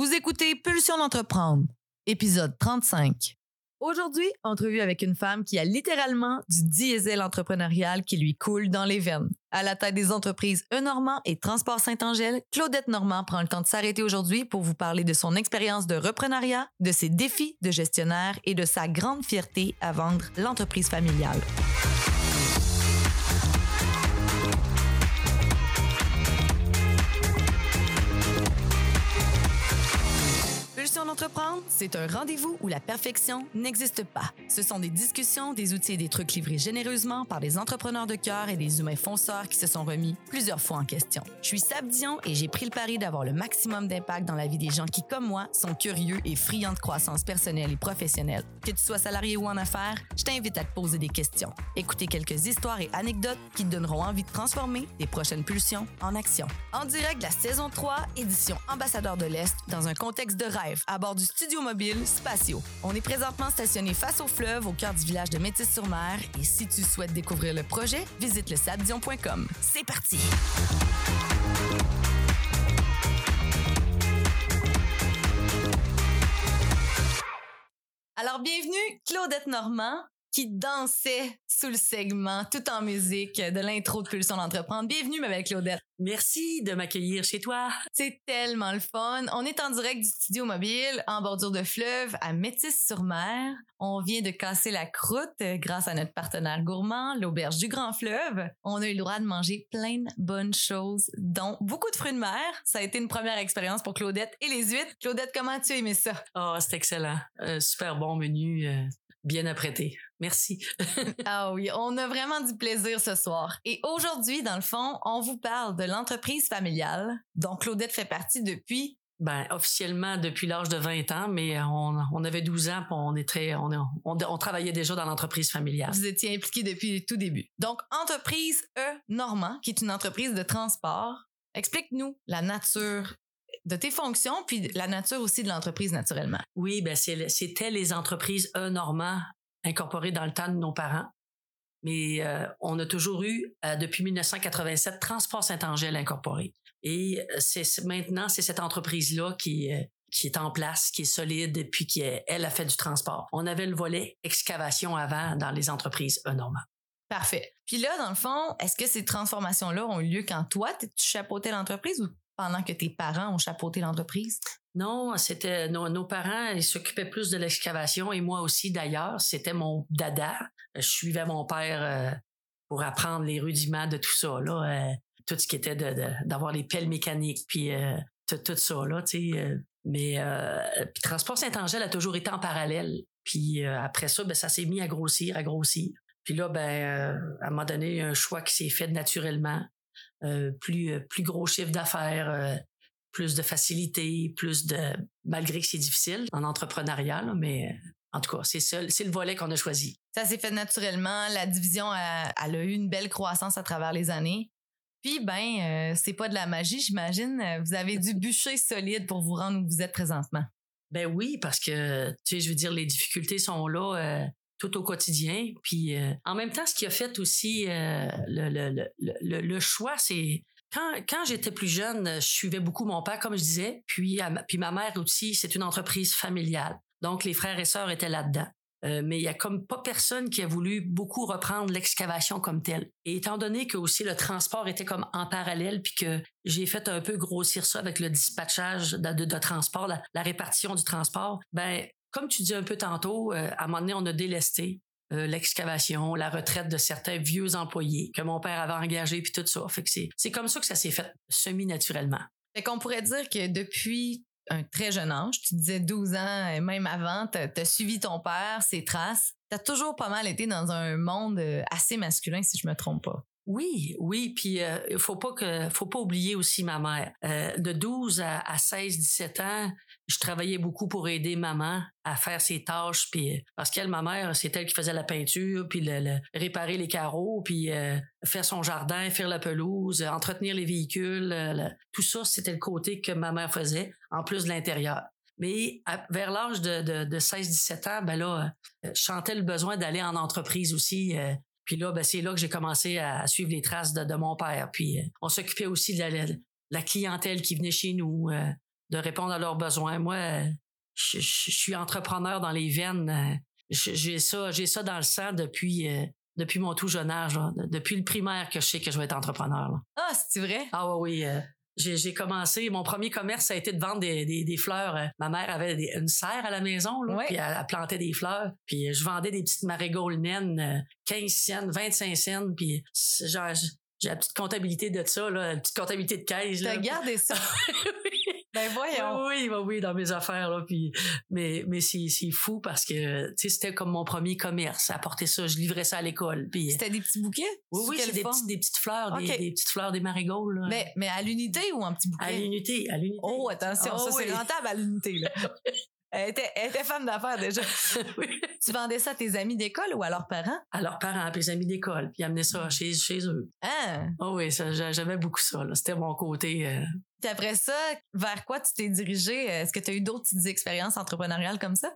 Vous écoutez Pulsion d'entreprendre, épisode 35. Aujourd'hui, entrevue avec une femme qui a littéralement du diesel entrepreneurial qui lui coule dans les veines. À la tête des entreprises E-Normand et Transport Saint-Angèle, Claudette Normand prend le temps de s'arrêter aujourd'hui pour vous parler de son expérience de reprenariat, de ses défis de gestionnaire et de sa grande fierté à vendre l'entreprise familiale. Pulsion d'entreprendre, c'est un rendez-vous où la perfection n'existe pas. Ce sont des discussions, des outils et des trucs livrés généreusement par des entrepreneurs de cœur et des humains fonceurs qui se sont remis plusieurs fois en question. Je suis Sab Dion et j'ai pris le pari d'avoir le maximum d'impact dans la vie des gens qui, comme moi, sont curieux et friands de croissance personnelle et professionnelle. Que tu sois salarié ou en affaires, je t'invite à te poser des questions. Écouter quelques histoires et anecdotes qui te donneront envie de transformer tes prochaines pulsions en action. En direct la saison 3, édition Ambassadeur de l'Est, dans un contexte de rêve à bord du studio mobile Spatio. On est présentement stationné face au fleuve au cœur du village de Métis-sur-Mer et si tu souhaites découvrir le projet, visite le sabdion.com. C'est parti! Alors bienvenue Claudette Normand qui dansait sous le segment tout en musique de l'intro de Pulsion d'entreprendre. Bienvenue ma belle Claudette. Merci de m'accueillir chez toi. C'est tellement le fun. On est en direct du studio mobile en bordure de fleuve à Métis-sur-Mer. On vient de casser la croûte grâce à notre partenaire gourmand, l'Auberge du Grand Fleuve. On a eu le droit de manger plein de bonnes choses, dont beaucoup de fruits de mer. Ça a été une première expérience pour Claudette et les huîtres. Claudette, comment as-tu aimé ça? Oh, c'est excellent. Un super bon menu, euh, bien apprêté. Merci. ah oui, on a vraiment du plaisir ce soir. Et aujourd'hui, dans le fond, on vous parle de l'entreprise familiale dont Claudette fait partie depuis ben, officiellement depuis l'âge de 20 ans, mais on, on avait 12 ans, puis on on, on, on travaillait déjà dans l'entreprise familiale. Vous étiez impliqué depuis le tout début. Donc, entreprise E Normand, qui est une entreprise de transport. Explique-nous la nature de tes fonctions, puis la nature aussi de l'entreprise naturellement. Oui, ben c'était les entreprises E Normand incorporées dans le temps de nos parents. Mais euh, on a toujours eu, euh, depuis 1987, Transport Saint-Angèle incorporé. Et euh, c'est maintenant, c'est cette entreprise-là qui, qui est en place, qui est solide, et puis qui, elle, a fait du transport. On avait le volet excavation avant dans les entreprises Normand. Parfait. Puis là, dans le fond, est-ce que ces transformations-là ont eu lieu quand toi, tu chapeautais l'entreprise ou pendant que tes parents ont chapeauté l'entreprise? Non, c'était nos, parents, ils s'occupaient plus de l'excavation et moi aussi d'ailleurs, c'était mon dada. Je suivais mon père euh, pour apprendre les rudiments de tout ça là, euh, tout ce qui était d'avoir les pelles mécaniques puis euh, tout, tout, ça là, tu sais. mais Transport Saint-Angèle a toujours été en parallèle. Puis après ça, ben ça s'est mis à grossir, à grossir. Puis là, ben à un moment donné, un choix qui s'est fait naturellement. Plus plus gros chiffre d'affaires, plus de facilité, plus de malgré que c'est difficile en entrepreneuriat, mais en tout cas, c'est c'est le volet qu'on a choisi. Ça s'est fait naturellement. La division, a, elle a eu une belle croissance à travers les années. Puis, ben, c'est pas de la magie, j'imagine. Vous avez dû bûcher solide pour vous rendre où vous êtes présentement. Ben oui, parce que, tu sais, je veux dire, les difficultés sont là tout au quotidien. Puis euh, en même temps, ce qui a fait aussi euh, le, le, le, le, choix, c'est quand, quand j'étais plus jeune, je suivais beaucoup mon père, comme je disais, puis, puis ma mère aussi, c'est une entreprise familiale. Donc les frères et sœurs étaient là-dedans. Euh, mais il y a comme pas personne qui a voulu beaucoup reprendre l'excavation comme telle. Et étant donné que aussi le transport était comme en parallèle, puis que j'ai fait un peu grossir ça avec le dispatchage de, de, transport, la, répartition du transport, ben comme tu dis un peu tantôt, euh, à un moment donné, on a délesté euh, l'excavation, la retraite de certains vieux employés que mon père avait engagés, puis tout ça. Fait que c'est, comme ça que ça s'est fait semi-naturellement. Fait qu'on pourrait dire que depuis un très jeune âge, tu disais 12 ans, et même avant, tu as suivi ton père, ses traces. Tu as toujours pas mal été dans un monde euh, assez masculin, si je me trompe pas. Oui, oui, puis il faut pas que faut pas oublier aussi ma mère. de 12 à, à 16 17 ans, je travaillais beaucoup pour aider maman à faire ses tâches puis parce qu'elle ma mère c'est elle qui faisait la peinture puis le, réparer les carreaux puis euh, faire son jardin faire la pelouse entretenir les véhicules tout ça c'était le côté que ma mère faisait en plus de l'intérieur. Mais vers l'âge de, de, de 16-17 ans ben là euh, je sentais le besoin d'aller en entreprise aussi euh, puis là ben c'est là que j'ai commencé à, suivre les traces de, mon père puis on s'occupait aussi de la, la, clientèle qui venait chez nous de répondre à leurs besoins. Moi, je, je suis entrepreneur dans les veines. J'ai ça, j'ai ça dans le sang depuis depuis mon tout jeune âge, là. depuis le primaire que je sais que je vais être entrepreneur. Là. Ah, c'est vrai? Ah oui, oui. euh, j'ai, commencé, mon premier commerce, ça a été de vendre des, des, des fleurs. Euh, Ma mère avait des- une serre à la maison, là, puis elle, elle plantait des fleurs. Puis je vendais des petites marigoldes naines, euh, 15 cents, 25 cents. Puis genre, j'ai la petite comptabilité de ça, là, la petite comptabilité de caisse. T'as gardé ça? ben voyons. Oui, oui, oui, dans mes affaires là. Puis, mais, mais c'est, c'est fou parce que, tu sais, c'était comme mon premier commerce. Apporter ça, je livrais ça à l'école. Puis, C'était des petits bouquets? oui, oui, c'est des, petits- des petites fleurs, des, petites fleurs des marigoldes. là. Mais, mais à l'unité ou en petit bouquet? à l'unité, à l'unité. Oh, attention, Ah ça c'est rentable à l'unité. Là. elle, était, elle était femme d'affaires déjà. Oui. Tu vendais ça à tes amis d'école ou à leurs parents? à leurs parents, puis les amis d'école, puis amener ça chez, chez eux. Ah! Oh oui, j'aimais beaucoup ça. C'était mon côté. euh, Puis après ça, vers quoi tu t'es dirigé? Est-ce que tu as eu d'autres petites expériences entrepreneuriales comme ça?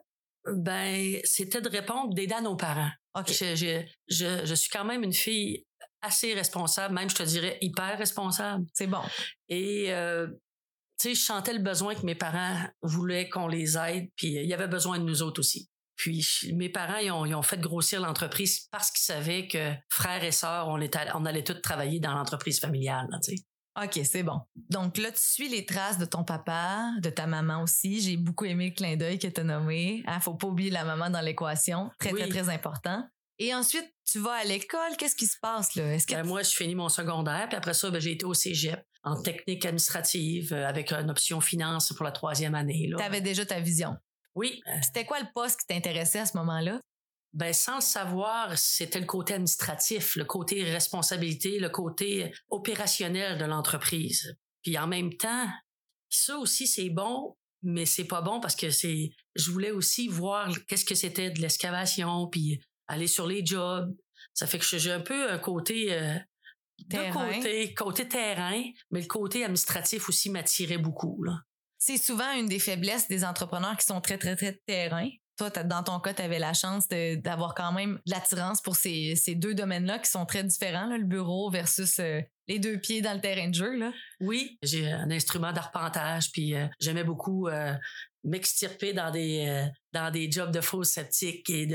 ben, c'était de répondre, d'aider à nos parents. OK. Je, je, je, je suis quand même une fille assez responsable, même je te dirais hyper responsable. C'est bon. Et euh, tu sais, je sentais le besoin que mes parents voulaient qu'on les aide, puis il y avait besoin de nous autres aussi. Puis mes parents, ils ont, ils ont fait grossir l'entreprise parce qu'ils savaient que frères et sœurs, on, était, on allait tous travailler dans l'entreprise familiale. OK, c'est bon. Donc là, tu suis les traces de ton papa, de ta maman aussi. J'ai beaucoup aimé le clin d'œil que tu as nommé. Hein, faut pas oublier la maman dans l'équation. Très, très, Oui. très important. Et ensuite, tu vas à l'école. Qu'est-ce qui se passe là? Est-ce que Ben, moi, je finis mon secondaire, puis après ça, ben, j'ai été au cégep en technique administrative euh, avec une option finance pour la troisième année. tu avais déjà ta vision? Oui, C'était quoi le poste qui t'intéressait à ce moment-là? Ben sans le savoir, c'était le côté administratif, le côté responsabilité, le côté opérationnel de l'entreprise. Puis en même temps, ça aussi c'est bon, mais c'est pas bon parce que c'est je voulais aussi voir qu'est-ce que c'était de l'excavation puis aller sur les jobs. Ça fait que j'ai un peu un côté euh, Terrain. côtés, côté terrain, mais le côté administratif aussi m'attirait beaucoup là. C'est souvent une des faiblesses des entrepreneurs qui sont très, très, très terrain. Toi, dans ton cas, tu avais la chance d'avoir quand même l'attirance pour ces, ces deux domaines-là qui sont très différents, le bureau versus euh, les deux pieds dans le terrain de jeu. Là. Oui, j'ai un instrument d'arpentage, puis euh, j'aimais beaucoup euh, m'extirper dans des dans des jobs de faux sceptiques et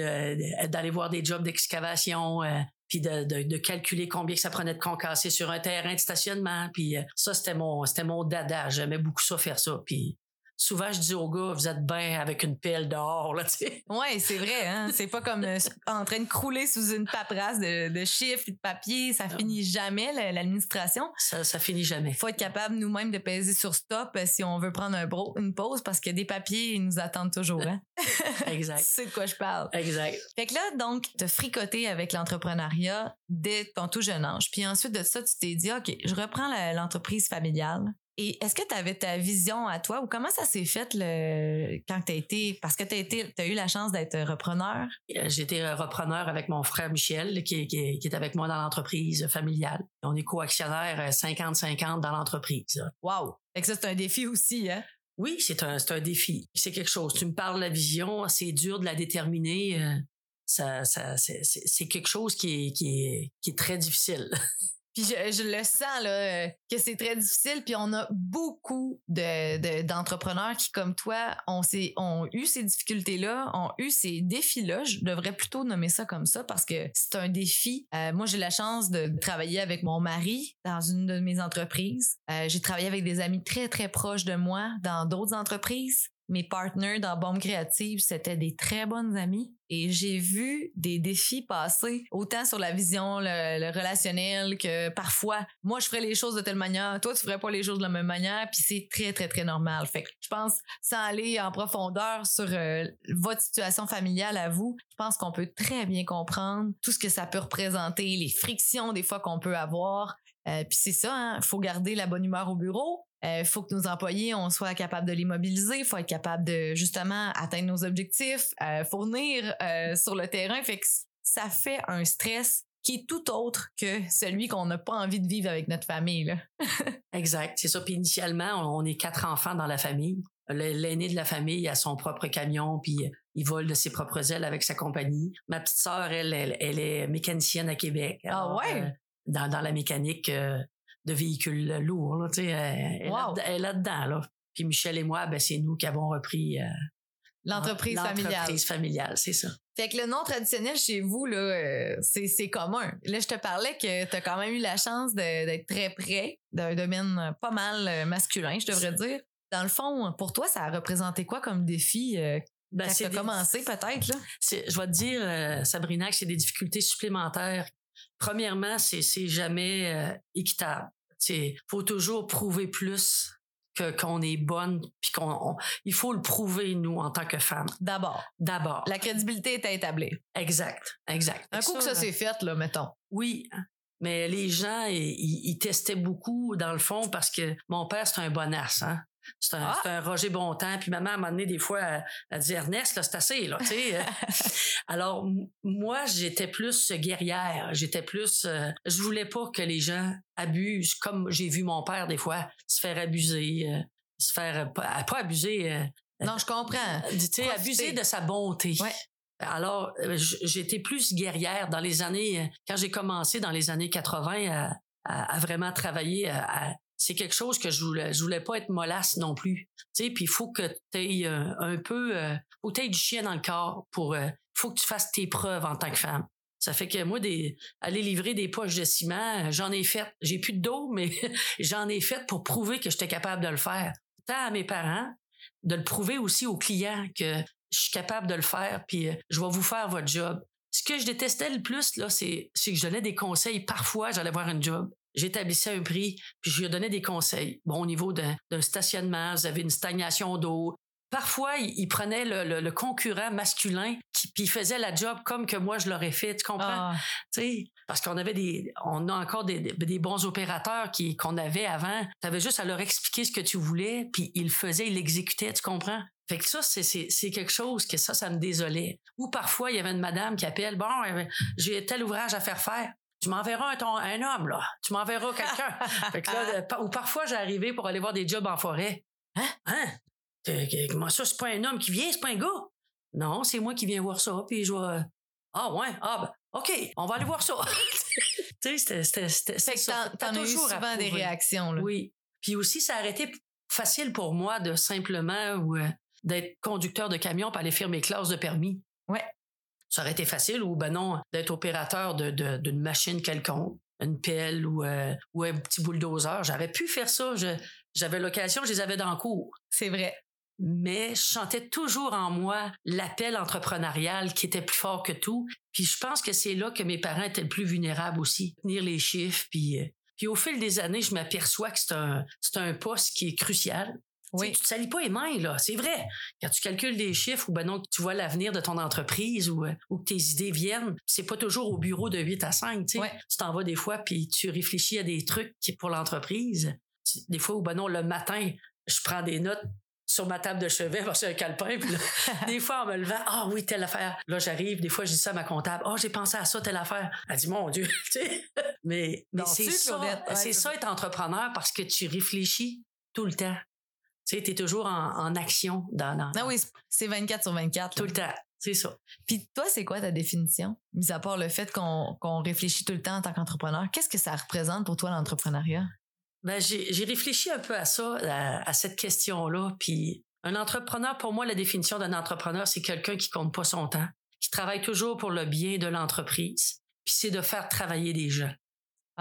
d'aller voir des jobs d'excavation, puis de, de, de calculer combien que ça prenait de concasser sur un terrain de stationnement. Puis ça, c'était mon mon dada. J'aimais beaucoup ça faire ça. Puis souvent, je dis aux gars, vous êtes bien avec une pelle dehors, là, tu sais. Ouais, c'est vrai. Hein? C'est pas comme euh, en train de crouler sous une paperasse de, de chiffres et de papier. Ça finit jamais, la- l'administration. Ça, ça finit jamais. Il faut être capable nous-mêmes de peser sur stop euh, si on veut prendre un bro- une pause parce que des papiers ils nous attendent toujours. Hein? Exact. sais de quoi je parle. Exact. Fait que là, donc, t'as fricoté avec l'entrepreneuriat dès ton tout jeune âge. Puis ensuite de ça, tu t'es dit, OK, je reprends l'entreprise familiale. Et est-ce que tu avais ta vision à toi ou comment ça s'est fait le, quand tu as été, parce que tu été, as eu la chance d'être repreneur? Euh, J'étais repreneur avec mon frère Michel, qui, est- qui, qui est avec moi dans l'entreprise familiale. On est coactionnaire euh, 50-50 dans l'entreprise. Wow! Fait que ça, c'est un défi aussi, hein? Oui, c'est un, un défi. C'est quelque chose. Tu me parles de la vision, c'est dur de la déterminer. euh, ça, ça, c'est quelque chose qui est, qui est, qui est très difficile. Puis je, je le sens là, que c'est très difficile. Puis on a beaucoup de, de- d'entrepreneurs qui, comme toi, ont, ont eu ces difficultés-là, ont eu ces défis-là. Je devrais plutôt nommer ça comme ça parce que c'est un défi. Euh, moi, j'ai la chance de travailler avec mon mari dans une de mes entreprises. Euh, j'ai travaillé avec des amis très, très proches de moi dans d'autres entreprises. Mes partners dans Bombe Créative, c'était des très bonnes amies. Et j'ai vu des défis passer, autant sur la vision, le, relationnel, que parfois, moi, je ferais les choses de telle manière, toi, tu ferais pas les choses de la même manière, puis c'est très, très, très normal. Fait que je pense, sans aller en profondeur sur euh, votre situation familiale à vous, je pense qu'on peut très bien comprendre tout ce que ça peut représenter, les frictions des fois qu'on peut avoir. Euh, puis c'est ça, il faut garder la bonne humeur au bureau. Il faut que nos employés, on soit capable de les mobiliser. Il faut être capable de justement atteindre nos objectifs, euh, fournir euh, sur le terrain. Fait que ça fait un stress qui est tout autre que celui qu'on n'a pas envie de vivre avec notre famille. Là. Exact. C'est ça. Puis initialement, on est quatre enfants dans la famille. Le- L'aîné de la famille a son propre camion, puis euh, il vole de ses propres ailes avec sa compagnie. Ma petite sœur, elle, elle, elle est mécanicienne à Québec. Ah ouais? euh, dans, dans la mécanique euh, de véhicules lourds, là, tu sais, elle, elle, Wow. est là- elle est là-dedans, là. Puis Michel et moi, ben, c'est nous qui avons repris euh, L'entreprise familiale. L'entreprise familiale, c'est ça. Fait que le nom traditionnel chez vous, là, euh, c'est, c'est commun. Là, je te parlais que tu as quand même eu la chance d'être très près d'un domaine euh, pas mal euh, masculin, je devrais dire. Dans le fond, pour toi, ça a représenté quoi comme défi euh, Ben, quand c'est des- commencé, peut-être? Là? je vais te dire, euh, Sabrina, que c'est des difficultés supplémentaires. Premièrement, c'est, c'est jamais euh, équitable. Il faut toujours prouver plus que, qu'on est bonne, puis qu'on, on- il faut le prouver, nous, en tant que femmes. D'abord, D'abord. la crédibilité est établie. Exact, exact. Un coup que ça là, c'est fait, là, mettons. Oui, mais les gens, ils testaient beaucoup, dans le fond, parce que mon père, c'est un bonasse, hein. C'est un, Ah! c'est un Roger Bontemps. Puis maman, à un moment donné, des fois, elle, elle dit Ernest, là, c'est assez, là, tu sais. Alors, moi, j'étais plus guerrière. J'étais plus. euh, je voulais pas que les gens abusent, comme j'ai vu mon père, des fois, se faire abuser, euh, se faire. euh, pas, pas abuser. euh, Non, je comprends. tu sais, abuser de sa bonté. Ouais. Alors, euh, j'étais plus guerrière dans les années, euh, quand j'ai commencé dans les années 80 à, à- à vraiment travailler. à- à- c'est quelque chose que je voulais, je voulais pas être mollasse non plus. Tu sais, puis il faut que tu aies un peu, euh, faut du chien dans le corps pour, euh, faut que tu fasses tes preuves en tant que femme. Ça fait que moi, aller livrer des poches de ciment, euh, j'en ai fait. J'ai plus de dos, mais j'en ai fait pour prouver que j'étais capable de le faire. Tant à mes parents, de le prouver aussi aux clients que je suis capable de le faire, puis euh, je vais vous faire votre job. Ce que je détestais le plus, là, c'est que je donnais des conseils. Parfois, j'allais voir un job, j'établissais un prix, puis je lui donnais des conseils. Bon, au niveau d'un, stationnement, vous avez une stagnation d'eau. Parfois, il, il prenait le, le- le concurrent masculin, qui, puis il faisait la job comme que moi, je l'aurais fait. Tu comprends? Ah, Tu parce qu'on avait des, on a encore des, des, bons opérateurs qui, qu'on avait avant. Tu avais juste à leur expliquer ce que tu voulais, puis ils le faisaient, ils l'exécutaient, tu comprends? Fait que ça, c'est, c'est, c'est quelque chose que ça, ça me désolait. Ou parfois, il y avait une madame qui appelle, bon, euh, j'ai tel ouvrage à faire faire. Tu m'enverras un, ton- un homme, là. Tu m'enverras quelqu'un. fait que là, ou parfois, j'arrivais pour aller voir des jobs en forêt. Hein? Hein? Comment ça, c'est pas un homme qui vient, c'est pas un gars? Non, c'est moi qui viens voir ça, puis je vais... Ah ouais, ah ben, OK, on va aller voir ça. tu sais, c'était... ça. t'en, as eu souvent des réactions. Là. Oui. Puis aussi, ça aurait été facile pour moi de simplement ou euh, d'être conducteur de camion pour aller faire mes classes de permis. Ouais. Ça aurait été facile ou ben non, d'être opérateur de, de- d'une machine quelconque, une pelle ou, euh, ou un petit bulldozer. J'aurais pu faire ça. J'avais l'occasion, je les avais dans le cours. C'est vrai. Mais je sentais toujours en moi l'appel entrepreneurial qui était plus fort que tout. Puis je pense que c'est là que mes parents étaient le plus vulnérables aussi. Tenir les chiffres. Puis, euh, puis au fil des années, je m'aperçois que c'est un, c'est un poste qui est crucial. Oui. Tu te salis pas les mains, là. C'est vrai. Quand tu calcules des chiffres ou ben non, tu vois l'avenir de ton entreprise ou, euh, ou que tes idées viennent, c'est pas toujours au bureau de 8 à 5, tu sais. Ouais. Tu t'en vas des fois puis tu réfléchis à des trucs qui- pour l'entreprise. Des fois, ou ben non, le matin, je prends des notes sur ma table de chevet parce un calepin. Puis là, des fois, en me levant, ah oui, telle affaire. Là, j'arrive, des fois, je dis ça à ma comptable. Ah, j'ai pensé à ça, telle affaire. Elle dit, mon Dieu. Mais, mais c'est ça, c'est ça être entrepreneur parce que tu réfléchis tout le temps. Tu sais, t'es toujours en, en action dans, dans- Ah oui, c'est- c'est 24 sur 24. tout là. le temps. C'est ça. Puis toi, c'est quoi ta définition? Mis à part le fait qu'on réfléchit tout le temps en tant qu'entrepreneur, qu'est-ce que ça représente pour toi l'entrepreneuriat? Ben, j'ai j'ai réfléchi un peu à ça, à, à cette question-là. Puis, un entrepreneur, pour moi, la définition d'un entrepreneur, c'est quelqu'un qui compte pas son temps, qui travaille toujours pour le bien de l'entreprise. Puis, c'est de faire travailler des gens.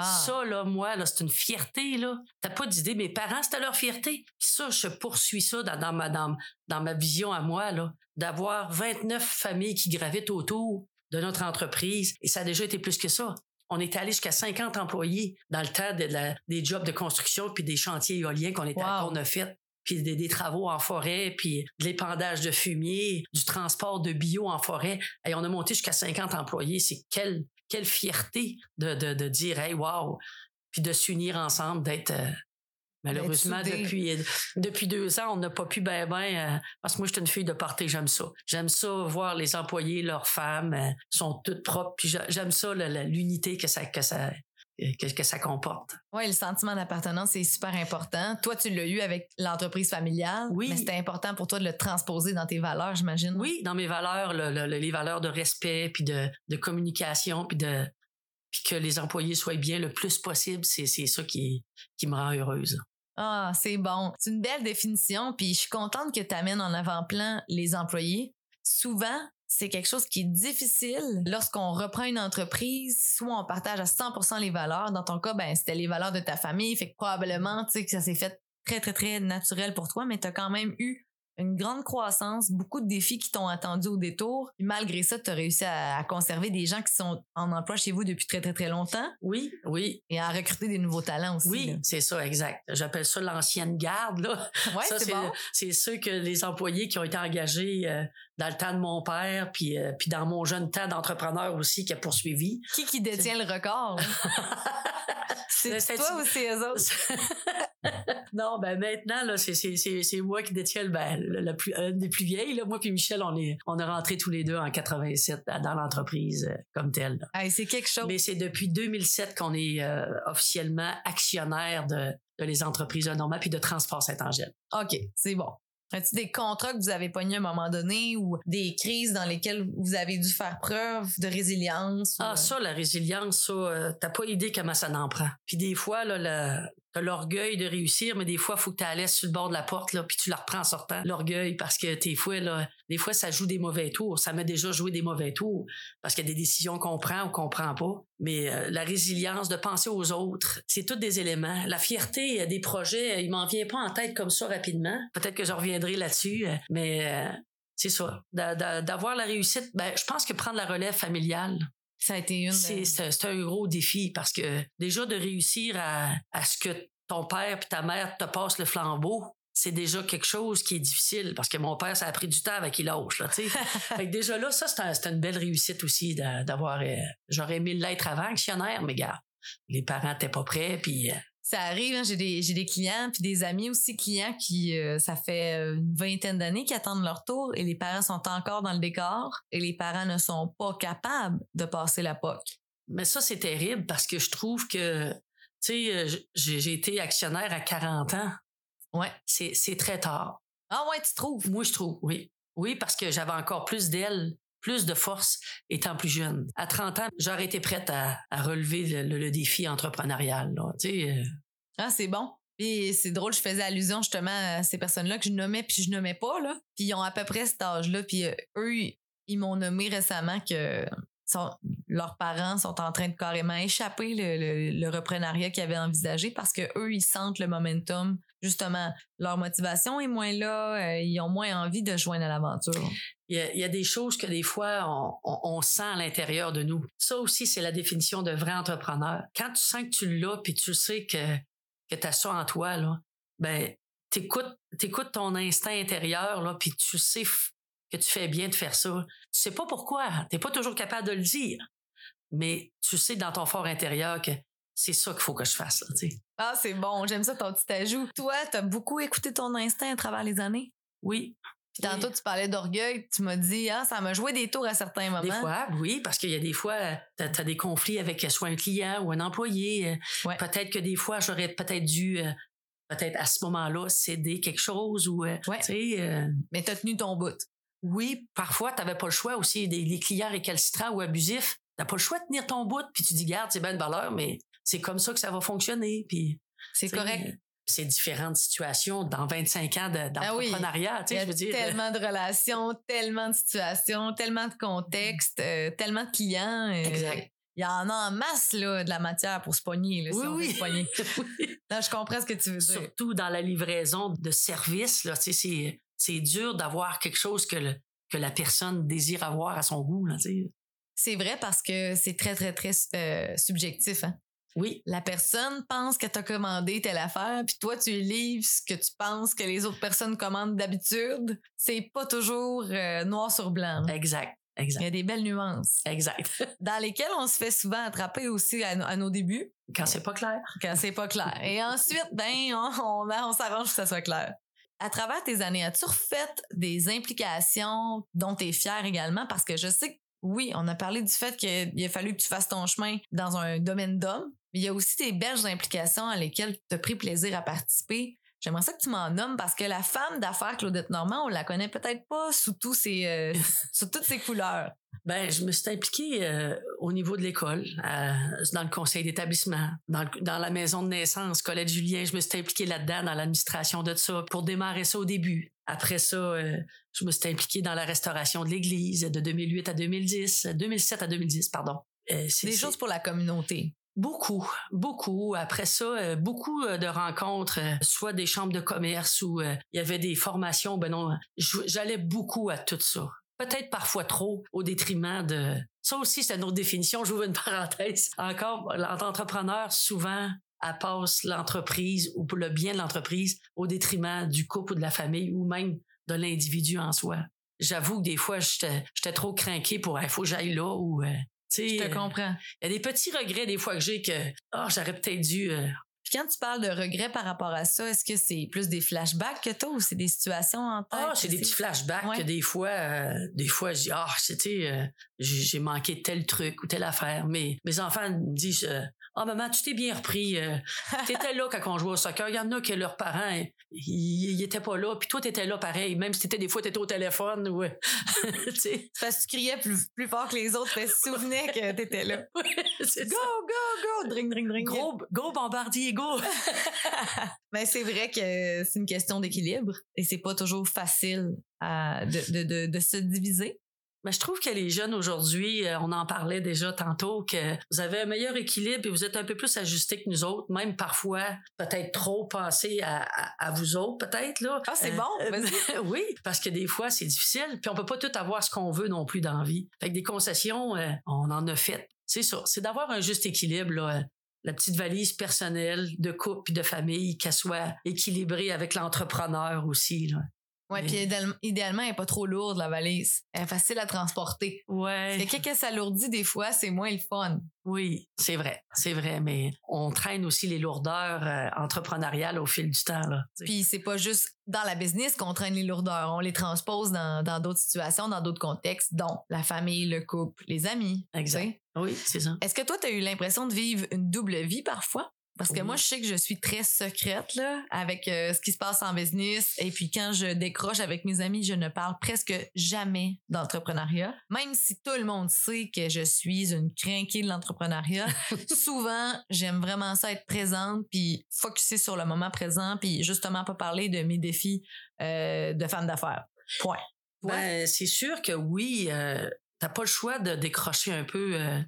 Ah. Ça, là, moi, là, c'est une fierté, là. T'as pas d'idée. Mes parents, c'était leur fierté. Ça, je poursuis ça dans, dans ma, dans, dans ma vision à moi, là, d'avoir 29 familles qui gravitent autour de notre entreprise. Et ça a déjà été plus que ça. On est allé jusqu'à 50 employés dans le temps de la- des jobs de construction puis des chantiers éoliens qu'on était- Wow. qu'on a fait puis des, des travaux en forêt, puis de l'épandage de fumier, du transport de bio en forêt. Et on a monté jusqu'à 50 employés. C'est quelle, quelle fierté de, de, de dire, hey, wow, puis de s'unir ensemble, d'être... euh, malheureusement, soudés. depuis, depuis deux ans, on n'a pas pu ben ben, euh, parce que moi, je suis une fille de party, j'aime ça. J'aime ça, voir les employés, leurs femmes, euh, sont toutes propres, puis j'a- j'aime ça, l'unité que ça, que ça, que, que ça comporte. Oui, le sentiment d'appartenance, c'est super important. Toi, tu l'as eu avec l'entreprise familiale. Oui. Mais c'était important pour toi de le transposer dans tes valeurs, j'imagine. Oui, dans mes valeurs, le- le- le- les valeurs de respect, puis de, de communication, puis de puis que les employés soient bien le plus possible, c'est c'est ça qui, qui me rend heureuse. Ah, c'est bon. C'est une belle définition, puis je suis contente que tu amènes en avant-plan les employés. Souvent, c'est quelque chose qui est difficile lorsqu'on reprend une entreprise, soit on partage à 100% les valeurs. Dans ton cas, ben c'était les valeurs de ta famille, fait que probablement, tu sais que ça s'est fait très très très naturel pour toi, mais tu as quand même eu une grande croissance, beaucoup de défis qui t'ont attendu au détour. malgré ça, tu as réussi à, conserver des gens qui sont en emploi chez vous depuis très, très, très longtemps. Oui, oui. Et à recruter des nouveaux talents aussi. Oui, c'est ça, exact. J'appelle ça l'ancienne garde, là. Ouais, c'est bon. C'est ceux que les employés qui ont été engagés euh, dans le temps de mon père, puis, euh, puis dans mon jeune temps d'entrepreneur aussi qui a poursuivi. Qui qui détient le record? c'est toi ou c'est eux autres? non, ben maintenant, là, c'est, moi qui détiens le, ben, le, plus, une des plus vieilles. Là. Moi puis Michel, on est, on est rentrés tous les deux en 87 dans l'entreprise euh, comme telle. c'est quelque chose. Mais c'est depuis 2007 qu'on est euh, officiellement actionnaire de, de les entreprises de puis de Transport Saint-Angèle. OK, c'est bon. As-tu des contrats que vous avez pognés à un moment donné ou des crises dans lesquelles vous avez dû faire preuve de résilience? Ah, ça, la résilience, ça, euh, t'as pas idée comment ça n'en prend. Puis des fois, là, t'as l'orgueil de réussir, mais des fois, faut que tu laisses sur le bord de la porte, là, puis tu la reprends en sortant. L'orgueil, parce que des fois, là, des fois, ça joue des mauvais tours. Ça m'a déjà joué des mauvais tours, parce qu'il y a des décisions qu'on prend ou qu'on prend pas. Mais euh, la résilience, de penser aux autres, c'est tous des éléments. La fierté des projets, il m'en vient pas en tête comme ça rapidement. Peut-être que je reviendrai là-dessus, euh, mais euh, c'est ça. D'avoir la réussite, ben, je pense que prendre la relève familiale, ça a été une. C'est un gros défi parce que déjà de réussir à, à ce que ton père puis ta mère te passent le flambeau, c'est déjà quelque chose qui est difficile parce que mon père, ça a pris du temps avec qu'il lâche, là, tu sais. déjà là, ça, c'est une belle réussite aussi d'avoir, euh, j'aurais aimé l'être avant actionnaire, mais gars, les parents n'étaient pas prêts, puis euh, ça arrive, hein, j'ai des j'ai des clients puis des amis aussi clients qui euh, ça fait une vingtaine d'années qui attendent leur tour et les parents sont encore dans le décor et les parents ne sont pas capables de passer la POC. Mais ça c'est terrible parce que je trouve que tu sais j'ai été actionnaire à 40 ans. Ouais, c'est c'est très tard. Ah ouais, tu trouves? Moi je trouve, oui. Oui, parce que j'avais encore plus d'ailes plus de force étant plus jeune. À 30 ans, j'aurais été prête à, relever le, défi entrepreneurial. Euh. Ah, c'est bon. Puis c'est drôle, je faisais allusion justement à ces personnes-là que je nommais puis je nommais pas. Là. Puis ils ont à peu près cet âge-là. Puis euh, eux, ils m'ont nommé récemment que leurs parents sont en train de carrément échapper le, le, reprenariat qu'ils avaient envisagé parce que eux ils sentent le momentum justement leur motivation est moins là euh, ils ont moins envie de joindre à l'aventure il y, a, des choses que des fois on, sent à l'intérieur de nous ça aussi c'est la définition de vrai entrepreneur quand tu sens que tu l'as puis tu sais que que tu as ça en toi là ben t'écoutes t'écoutes ton instinct intérieur là puis tu sais que tu fais bien de faire ça. Tu sais pas pourquoi, t'es pas toujours capable de le dire, mais tu sais dans ton fort intérieur que c'est ça qu'il faut que je fasse. ah, c'est bon, j'aime ça ton petit ajout. Toi, t'as beaucoup écouté ton instinct à travers les années? Oui. Tantôt, tu parlais d'orgueil, tu m'as dit, ah, ça m'a joué des tours à certains moments. Des fois, oui, parce qu'il y a des fois, tu as, des conflits avec soit un client ou un employé. Peut-être que des fois, j'aurais peut-être dû, euh, peut-être à ce moment-là, céder quelque chose ou, euh, ouais. tu sais. Euh, Mais t'as tenu ton bout. Oui, parfois, tu n'avais pas le choix aussi. Des, les clients récalcitrants ou abusifs, tu pas le choix de tenir ton bout, puis tu dis, garde, c'est bien une valeur, mais c'est comme ça que ça va fonctionner. Puis, c'est correct. C'est différentes situations dans 25 ans ah d'entrepreneuriat. Il y a je veux dire. tellement de relations, tellement de situations, tellement de contextes, euh, tellement de clients. Euh, exact. Il y en a en masse là, de la matière pour se pogner. Là, oui, si oui. se pogner. je comprends ce que tu veux dire. Surtout dans la livraison de services. Là, c'est dur d'avoir quelque chose que, que la personne désire avoir à son goût. C'est vrai parce que c'est très, très, très euh, subjectif. Hein. Oui. La personne pense que tu as commandé telle affaire, puis toi, tu livres ce que tu penses que les autres personnes commandent d'habitude. C'est pas toujours euh, noir sur blanc. Exact. Exact. Il y a des belles nuances. Exact. Dans lesquelles on se fait souvent attraper aussi à, nos débuts. Quand c'est pas clair. Quand c'est pas clair. Et ensuite, ben, on, on s'arrange que ça soit clair à travers tes années, as-tu refait des implications dont tu es fier également? Parce que je sais que oui, on a parlé du fait qu'il a fallu que tu fasses ton chemin dans un domaine d'homme, mais il y a aussi des belles implications à lesquelles tu as pris plaisir à participer. J'aimerais ça que tu m'en nommes parce que la femme d'affaires Claudette Normand, on la connaît peut-être pas sous tous ses, euh, sous toutes ses couleurs. Ben, je me suis impliquée euh, au niveau de l'école, euh, dans le conseil d'établissement, dans, dans la maison de naissance, Colette Julien. Je me suis impliquée là-dedans, dans l'administration de ça, pour démarrer ça au début. Après ça, euh, je me suis impliquée dans la restauration de l'église de 2008 à 2010, euh, 2007 à 2010, pardon. Euh, Des choses pour la communauté. Beaucoup, beaucoup. Après ça, euh, beaucoup euh, de rencontres, soit des chambres de commerce où il y avait des formations. Ben non, j'allais beaucoup à tout ça. Peut-être parfois trop au détriment de... Ça aussi, c'est une autre définition. J'ouvre une parenthèse. Encore, l'entrepreneur, souvent, elle passe l'entreprise ou pour le bien de l'entreprise au détriment du couple ou de la famille ou même de l'individu en soi. J'avoue que des fois, j'étais trop craqué pour il faut que j'aille là ou... euh, Je te euh, comprends. il y a des petits regrets des fois que j'ai que ah j'aurais peut-être dû euh, Puis quand tu parles de regrets par rapport à ça, est-ce que c'est plus des flashbacks que toi ou c'est des situations en tête? ah c'est des petits flashbacks Ouais. que des fois euh, des fois je dis ah c'était euh, j'ai j'ai manqué tel truc ou telle affaire mais mes enfants me disent euh, ah maman tu t'es bien repris euh, t'étais là quand on jouait au soccer il y en a que leurs parents ils, étaient pas là puis toi t'étais là pareil même si t'étais des fois t'étais au téléphone ou euh, parce que tu criais plus, plus fort que les autres, tu te souvenais que t'étais là. Go, ça. go, go! Drink, drink, drink. gros gros bombardier go Mais c'est vrai que c'est une question d'équilibre et c'est pas toujours facile à- de, de, de, de se diviser. Mais je trouve que les jeunes aujourd'hui, euh, on en parlait déjà tantôt, que vous avez un meilleur équilibre et vous êtes un peu plus ajustés que nous autres, même parfois peut-être trop passé à, à, à vous autres, peut-être là. Ah, c'est Euh, bon, euh, oui, parce que des fois c'est difficile, puis on peut pas tout avoir ce qu'on veut non plus dans la vie. Fait que des concessions, euh, on en a fait. C'est ça, c'est d'avoir un juste équilibre là. La petite valise personnelle de couple puis de famille, qu'elle soit équilibrée avec l'entrepreneur aussi. Là. Ouais, puis idéal- idéalement, elle est pas trop lourde, la valise. Elle est facile à transporter. Ouais. Quelqu'un qui s'alourdit des fois, c'est moins le fun. Oui, c'est vrai, c'est vrai, mais on traîne aussi les lourdeurs euh, entrepreneuriales au fil du temps. Là. Puis c'est pas juste dans la business qu'on traîne les lourdeurs. On les transpose dans dans d'autres situations, dans d'autres contextes, dont la famille, le couple, les amis. Exact. Oui, c'est ça. Est-ce que toi, tu as eu l'impression de vivre une double vie parfois? Parce que Oui. moi, je sais que je suis très secrète là, avec euh, ce qui se passe en business. Et puis quand je décroche avec mes amis, je ne parle presque jamais d'entrepreneuriat. Même si tout le monde sait que je suis une crinquée de l'entrepreneuriat, souvent, j'aime vraiment ça être présente, puis focuser sur le moment présent, puis justement pas parler de mes défis euh, de femme d'affaires. Point. Ben, c'est sûr que oui, euh, t'as pas le choix de décrocher un peu, euh,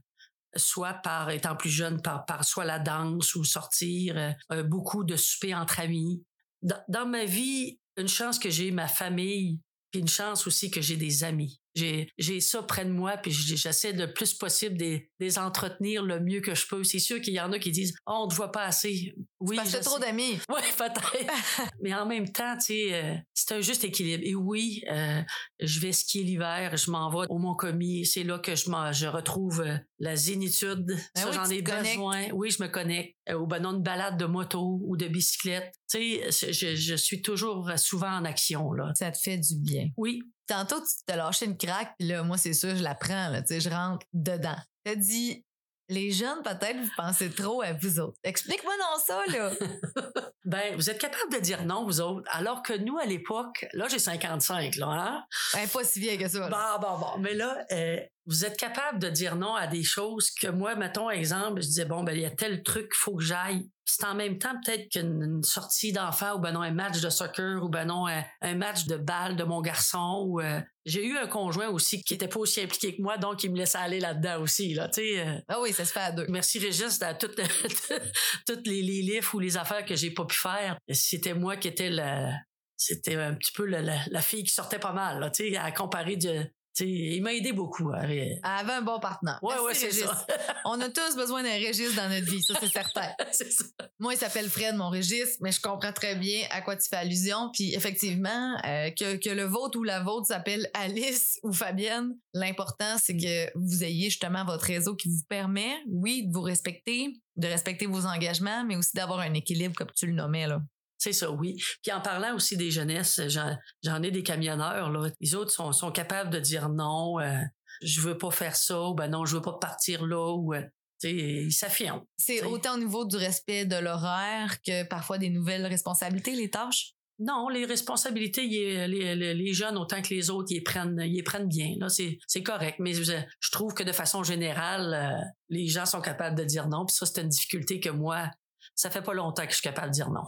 soit par étant plus jeune, par, par soit la danse ou sortir, euh, euh, beaucoup de souper entre amis. Dans, dans ma vie, une chance que j'ai ma famille, puis une chance aussi que j'ai des amis. J'ai, j'ai ça près de moi, puis j'essaie le plus possible de de les entretenir le mieux que je peux. C'est sûr qu'il y en a qui disent Oh, on te voit pas assez. Oui, Parce que trop d'amis. Oui, peut-être. Mais en même temps, tu sais, euh, c'est un juste équilibre. Et oui, euh, je vais skier l'hiver, je m'en vais au Mont-Commis. C'est là que je, je retrouve euh, la zénitude. Ben Ça, oui, j'en ai connectes. besoin. Oui, je me connecte. Euh, ou ben non, une balade de moto ou de bicyclette. Tu sais, je, je suis toujours souvent en action, là. Ça te fait du bien. Oui. Tantôt, tu t'as lâché une craque, puis là, moi, c'est sûr, je la prends, là, tu sais, je rentre dedans. T'as dit, les jeunes, peut-être, vous pensez trop à vous autres. Explique-moi non ça, là. Ben, vous êtes capable de dire non, vous autres. Alors que nous, à l'époque, là, j'ai 55, là, hein? Ben, pas si vieille que ça. là. Bon, bon, bon. Mais là, euh, vous êtes capable de dire non à des choses que moi, mettons exemple, je disais, bon, ben, il y a tel truc qu'il faut que j'aille. C'est en même temps peut-être qu'une une sortie d'enfant ou ben non, un match de soccer ou ben non, un, un match de balle de mon garçon ou euh, j'ai eu un conjoint aussi qui était pas aussi impliqué que moi, donc il me laissait aller là-dedans aussi, là, tu sais. euh, Ah oui, ça se fait à deux. Merci Régis dans toutes, toutes les, les livres ou les affaires que j'ai pas pu faire. C'était moi qui étais la, c'était un petit peu la, la, la fille qui sortait pas mal, tu sais, à comparer de, il m'a aidé beaucoup. et- Elle avait un bon partenaire. Ouais, Merci, ouais, c'est ça. On a tous besoin d'un Régis dans notre vie, ça, c'est certain. c'est ça. Moi, il s'appelle Fred, mon Régis, mais je comprends très bien à quoi tu fais allusion. Puis effectivement, euh, que, que le vôtre ou la vôtre s'appelle Alice ou Fabienne, l'important, c'est que vous ayez justement votre réseau qui vous permet, oui, de vous respecter, de respecter vos engagements, mais aussi d'avoir un équilibre, comme tu le nommais, là. C'est ça, oui. Puis en parlant aussi des jeunesses, j'en, j'en ai des camionneurs, là. Les autres sont, sont capables de dire non, euh, je veux pas faire ça, ou ben non, je veux pas partir là, ou, euh, tu sais, ils s'affirment. C'est autant au niveau du respect de l'horaire que parfois des nouvelles responsabilités, les tâches? Non, les responsabilités, les, les, les, jeunes, autant que les autres, ils prennent, ils prennent bien. Là, c'est, c'est correct. Mais je, je, trouve que de façon générale, euh, les gens sont capables de dire non. Puis ça, c'est une difficulté que moi, ça fait pas longtemps que je suis capable de dire non.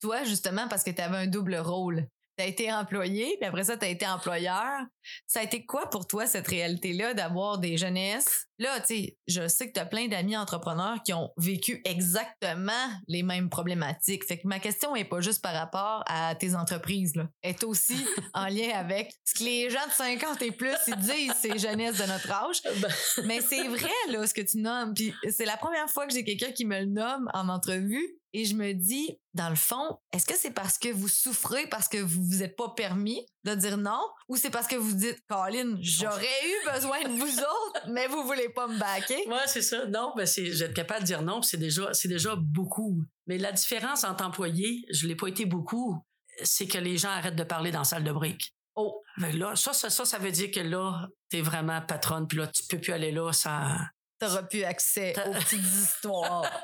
Toi, justement, parce que tu avais un double rôle, tu as été employé, puis après ça, tu as été employeur. Ça a été quoi pour toi, cette réalité-là, d'avoir des jeunesses? Là, tu sais, je sais que tu as plein d'amis entrepreneurs qui ont vécu exactement les mêmes problématiques. Fait que ma question est pas juste par rapport à tes entreprises, là. Elle est aussi en lien avec ce que les gens de 50 et plus, ils disent, ces jeunesses de notre âge. Ben. Mais c'est vrai, là, ce que tu nommes. Puis c'est la première fois que j'ai quelqu'un qui me le nomme en entrevue. Et je me dis, dans le fond, est-ce que c'est parce que vous souffrez parce que vous vous êtes pas permis de dire non ou c'est parce que vous dites, Colin, j'aurais eu besoin de vous autres, mais vous voulez pas me baquer? Ouais, c'est ça. Non, ben c'est, j'être capable de dire non, c'est déjà, c'est déjà beaucoup. Mais la différence entre employés, je l'ai pas été beaucoup, c'est que les gens arrêtent de parler dans la salle de briques. Oh, ben là, ça, ça, ça, ça veut dire que là, t'es vraiment patronne, puis là, tu peux plus aller là sans, t'auras plus accès aux petites histoires.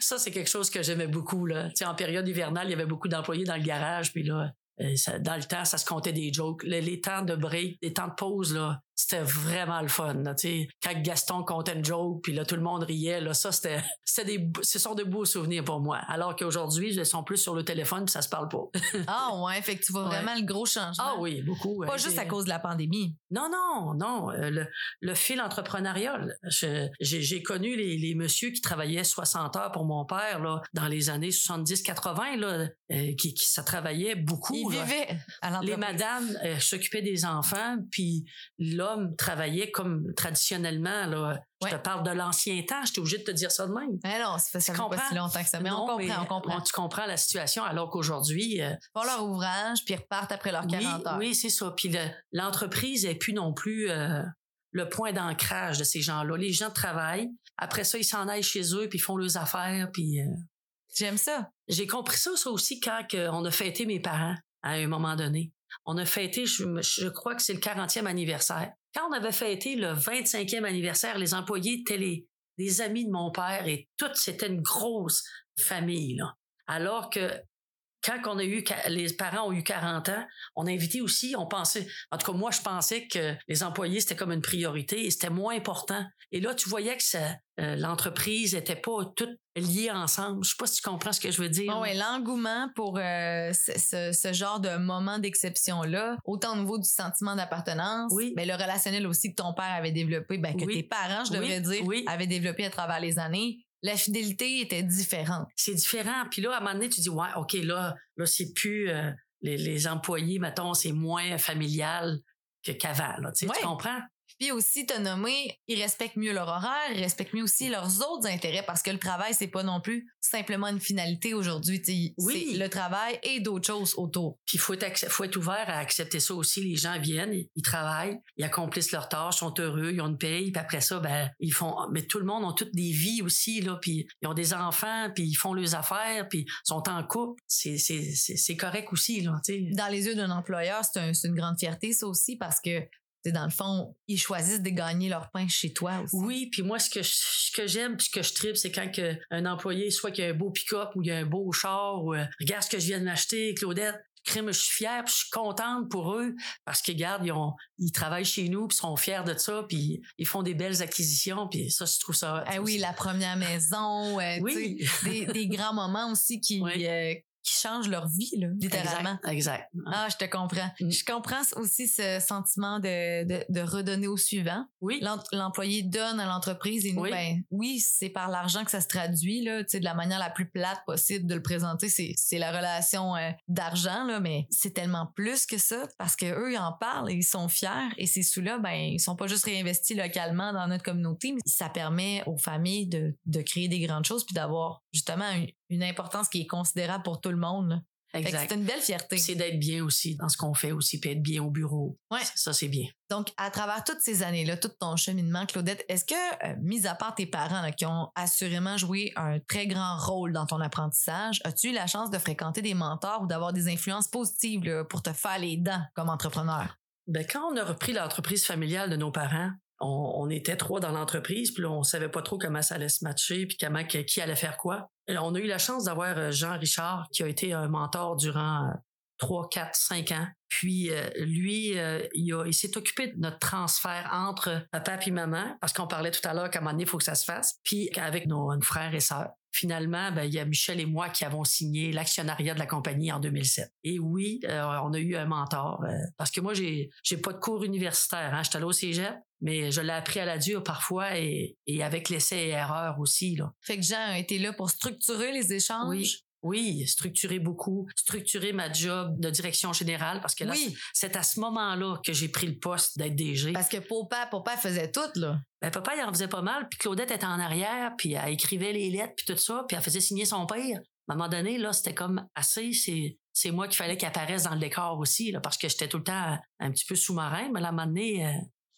Ça, c'est quelque chose que j'aimais beaucoup. Là. en période hivernale, il y avait beaucoup d'employés dans le garage, puis là, euh, dans le temps, ça se comptait des jokes. Les, temps de break, les temps de pause, là, c'était vraiment le fun. Là, quand Gaston comptait une joke, puis là, tout le monde riait, là, ça, c'était, des, ce sont de beaux souvenirs pour moi. Alors qu'aujourd'hui, ils sont plus sur le téléphone, puis ça se parle pas. ah ouais, fait que tu vois vraiment le gros changement. Ah oui, beaucoup. Pas juste à cause de la pandémie. Non, non, non. Euh, le, le fil entrepreneurial. J'ai connu les, les messieurs qui travaillaient 60 heures pour mon père, là, dans les années 70-80, là, euh, qui, qui, ça travaillait beaucoup. Ils vivaient à Les madames euh, s'occupaient des enfants, puis là, travaillait comme traditionnellement. Là. Je te parle de l'ancien temps, j'étais obligé de te dire ça de même. Mais non, ça fait pas si longtemps que ça. Mais on comprend, on comprend. tu comprends la situation, alors qu'aujourd'hui... Euh, Ils font leur ouvrage, puis ils repartent après leurs 40 heures. Oui, c'est ça. Puis l'entreprise n'est plus non plus euh, le point d'ancrage de ces gens-là. Les gens travaillent, après ça, ils s'en aillent chez eux, puis ils font leurs affaires, puis... Euh, J'aime ça. J'ai compris ça, ça aussi, quand on a fêté mes parents à un moment donné. On a fêté, je, crois que c'est le 40e anniversaire. Quand on avait fêté le 25e anniversaire, les employés étaient les, des amis de mon père et tout, c'était une grosse famille. Là. Alors que quand on a eu les parents ont eu 40 ans, on a invité aussi, on pensait, en tout cas moi je pensais que les employés c'était comme une priorité et c'était moins important. Et là tu voyais que euh, l'entreprise était pas toute liée ensemble. Je sais pas si tu comprends ce que je veux dire. Bon, ouais, l'engouement pour euh, ce, genre de moment d'exception là, autant au niveau du sentiment d'appartenance, oui. mais le relationnel aussi que ton père avait développé, ben que tes parents, je devrais dire, avaient développé à travers les années la fidélité était différente. C'est différent. Puis là, à un moment donné, tu dis, ouais, OK, là, là c'est plus euh, les, les, employés, mettons, c'est moins familial que qu'avant. Tu, comprends? Puis aussi, t'as nommé, ils respectent mieux leur horaire, ils respectent mieux aussi leurs autres intérêts parce que le travail, c'est pas non plus simplement une finalité aujourd'hui. Oui. C'est le travail et d'autres choses autour. Puis il faut être, faut être ouvert à accepter ça aussi. Les gens viennent, ils, travaillent, ils accomplissent leurs tâches, sont heureux, ils ont une paye, puis après ça, ben, ils font, mais tout le monde ont toutes des vies aussi, là, puis ils ont des enfants, puis ils font leurs affaires, puis sont en couple. C'est, c'est, c'est, correct aussi, là, Dans les yeux d'un employeur, c'est, un, c'est une grande fierté, ça aussi, parce que dans le fond, ils choisissent de gagner leur pain chez toi aussi. Oui, puis moi, ce que, ce que j'aime puis ce que je tripe, c'est quand que un employé, soit qu'il a un beau pick-up ou il a un beau char ou euh, regarde ce que je viens de m'acheter, Claudette. Crème, je suis fière, puis je suis contente pour eux parce qu'ils regarde, ils, ont, ils travaillent chez nous, puis sont fiers de ça, puis ils font des belles acquisitions, puis ça, je trouve ça. Ah oui, la première maison, euh, oui. des, des, grands moments aussi qui, euh, qui changent leur vie, là, littéralement. Exact. Ah, je te comprends. Mm. Je comprends aussi ce sentiment de, de, de redonner au suivant. Oui. L'employé donne à l'entreprise et nous, oui, ben, oui c'est par l'argent que ça se traduit, là, tu sais, de la manière la plus plate possible de le présenter. C'est, c'est la relation euh, d'argent, là, mais c'est tellement plus que ça parce que eux, ils en parlent et ils sont fiers et ces sous-là, ben, ils sont pas juste réinvestis localement dans notre communauté, mais ça permet aux familles de, de créer des grandes choses puis d'avoir justement une, une importance qui est considérable pour tout le monde. C'est une belle fierté. C'est d'être bien aussi dans ce qu'on fait aussi, puis être bien au bureau. Ouais. Ça, c'est bien. Donc, à travers toutes ces années-là, tout ton cheminement, Claudette, est-ce que, euh, mis à part tes parents qui ont assurément joué un très grand rôle dans ton apprentissage, as-tu eu la chance de fréquenter des mentors ou d'avoir des influences positives pour te faire les dents comme entrepreneur? Ben, quand on a repris l'entreprise familiale de nos parents, on, était trois dans l'entreprise, puis on savait pas trop comment ça allait se matcher, puis comment qui allait faire quoi. On a eu la chance d'avoir euh, Jean Richard, qui a été un mentor durant trois, quatre, cinq ans. Puis euh, lui, euh, il, s'est occupé de notre transfert entre papa et maman, parce qu'on parlait tout à l'heure qu'à un moment donné, il faut que ça se fasse. Puis avec nos, frères et sœurs. Finalement, ben, il y a Michel et moi qui avons signé l'actionnariat de la compagnie en 2007. Et oui, euh, on a eu un mentor. parce que moi, j'ai j'ai pas de cours universitaire. Hein. J'étais allé au cégep, mais je l'ai appris à la dure parfois et, et avec l'essai et erreur aussi. Là. Fait que Jean a été là pour structurer les échanges? Oui. Oui, structurer beaucoup, structurer ma job de direction générale parce que là, c'est à ce moment-là que j'ai pris le poste d'être DG. Parce que papa, papa faisait tout, là. Ben, papa, il en faisait pas mal, puis Claudette était en arrière, puis elle écrivait les lettres, puis tout ça, puis elle faisait signer son père. À un moment donné, là, c'était comme assez, c'est, c'est moi qu'il fallait qu'il apparaisse dans le décor aussi, là, parce que j'étais tout le temps un petit peu sous-marin, mais à un moment donné, euh,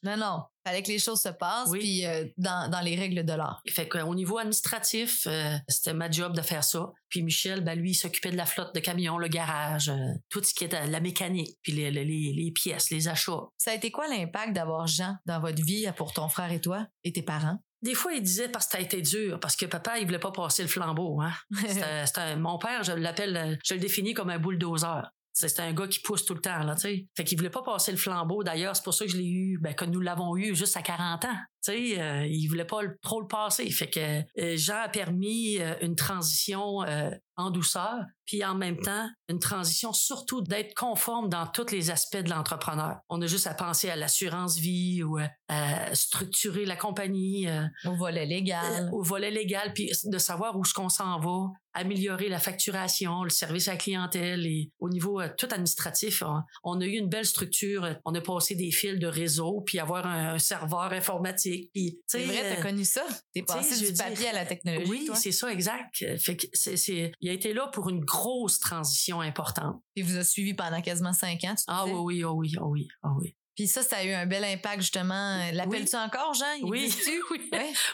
non, non. Fallait que les choses se passent, puis euh, dans, dans, les règles de l'art. Fait qu'au niveau administratif, euh, c'était ma job de faire ça. Puis Michel, ben lui, il s'occupait de la flotte de camions, le garage, euh, tout ce qui était la mécanique, puis les, les, les, pièces, les achats. Ça a été quoi l'impact d'avoir Jean dans votre vie pour ton frère et toi et tes parents? Des fois, il disait parce que ça a été dur, parce que papa, il voulait pas passer le flambeau. Hein? c'était, mon père, je l'appelle, je le définis comme un bulldozer. C'était un gars qui pousse tout le temps, là, tu sais. Fait qu'il voulait pas passer le flambeau. D'ailleurs, c'est pour ça que je l'ai eu, ben, que nous l'avons eu juste à 40 ans. Tu sais, euh, il voulait pas trop le passer. Fait que euh, Jean a permis euh, une transition en douceur, puis en même temps, une transition surtout d'être conforme dans tous les aspects de l'entrepreneur. On a juste à penser à l'assurance vie ou à structurer la compagnie. au volet légal. au volet légal, puis de savoir où est-ce qu'on s'en va, améliorer la facturation, le service à la clientèle et au niveau tout administratif, on, a eu une belle structure. On a passé des fils de réseau, puis avoir un serveur informatique c'est vrai, t'as euh, connu ça. T'es passé du papier à la technologie. Oui, c'est ça, exact. Fait que c'est, il a été là pour une grosse transition importante. Il vous a suivi pendant quasiment cinq ans, tu Ah oui, oui, oh oui, oh oui, oh oui. Puis ça, ça a eu un bel impact, justement. L'appelles-tu encore, Jean? Il oui. oui.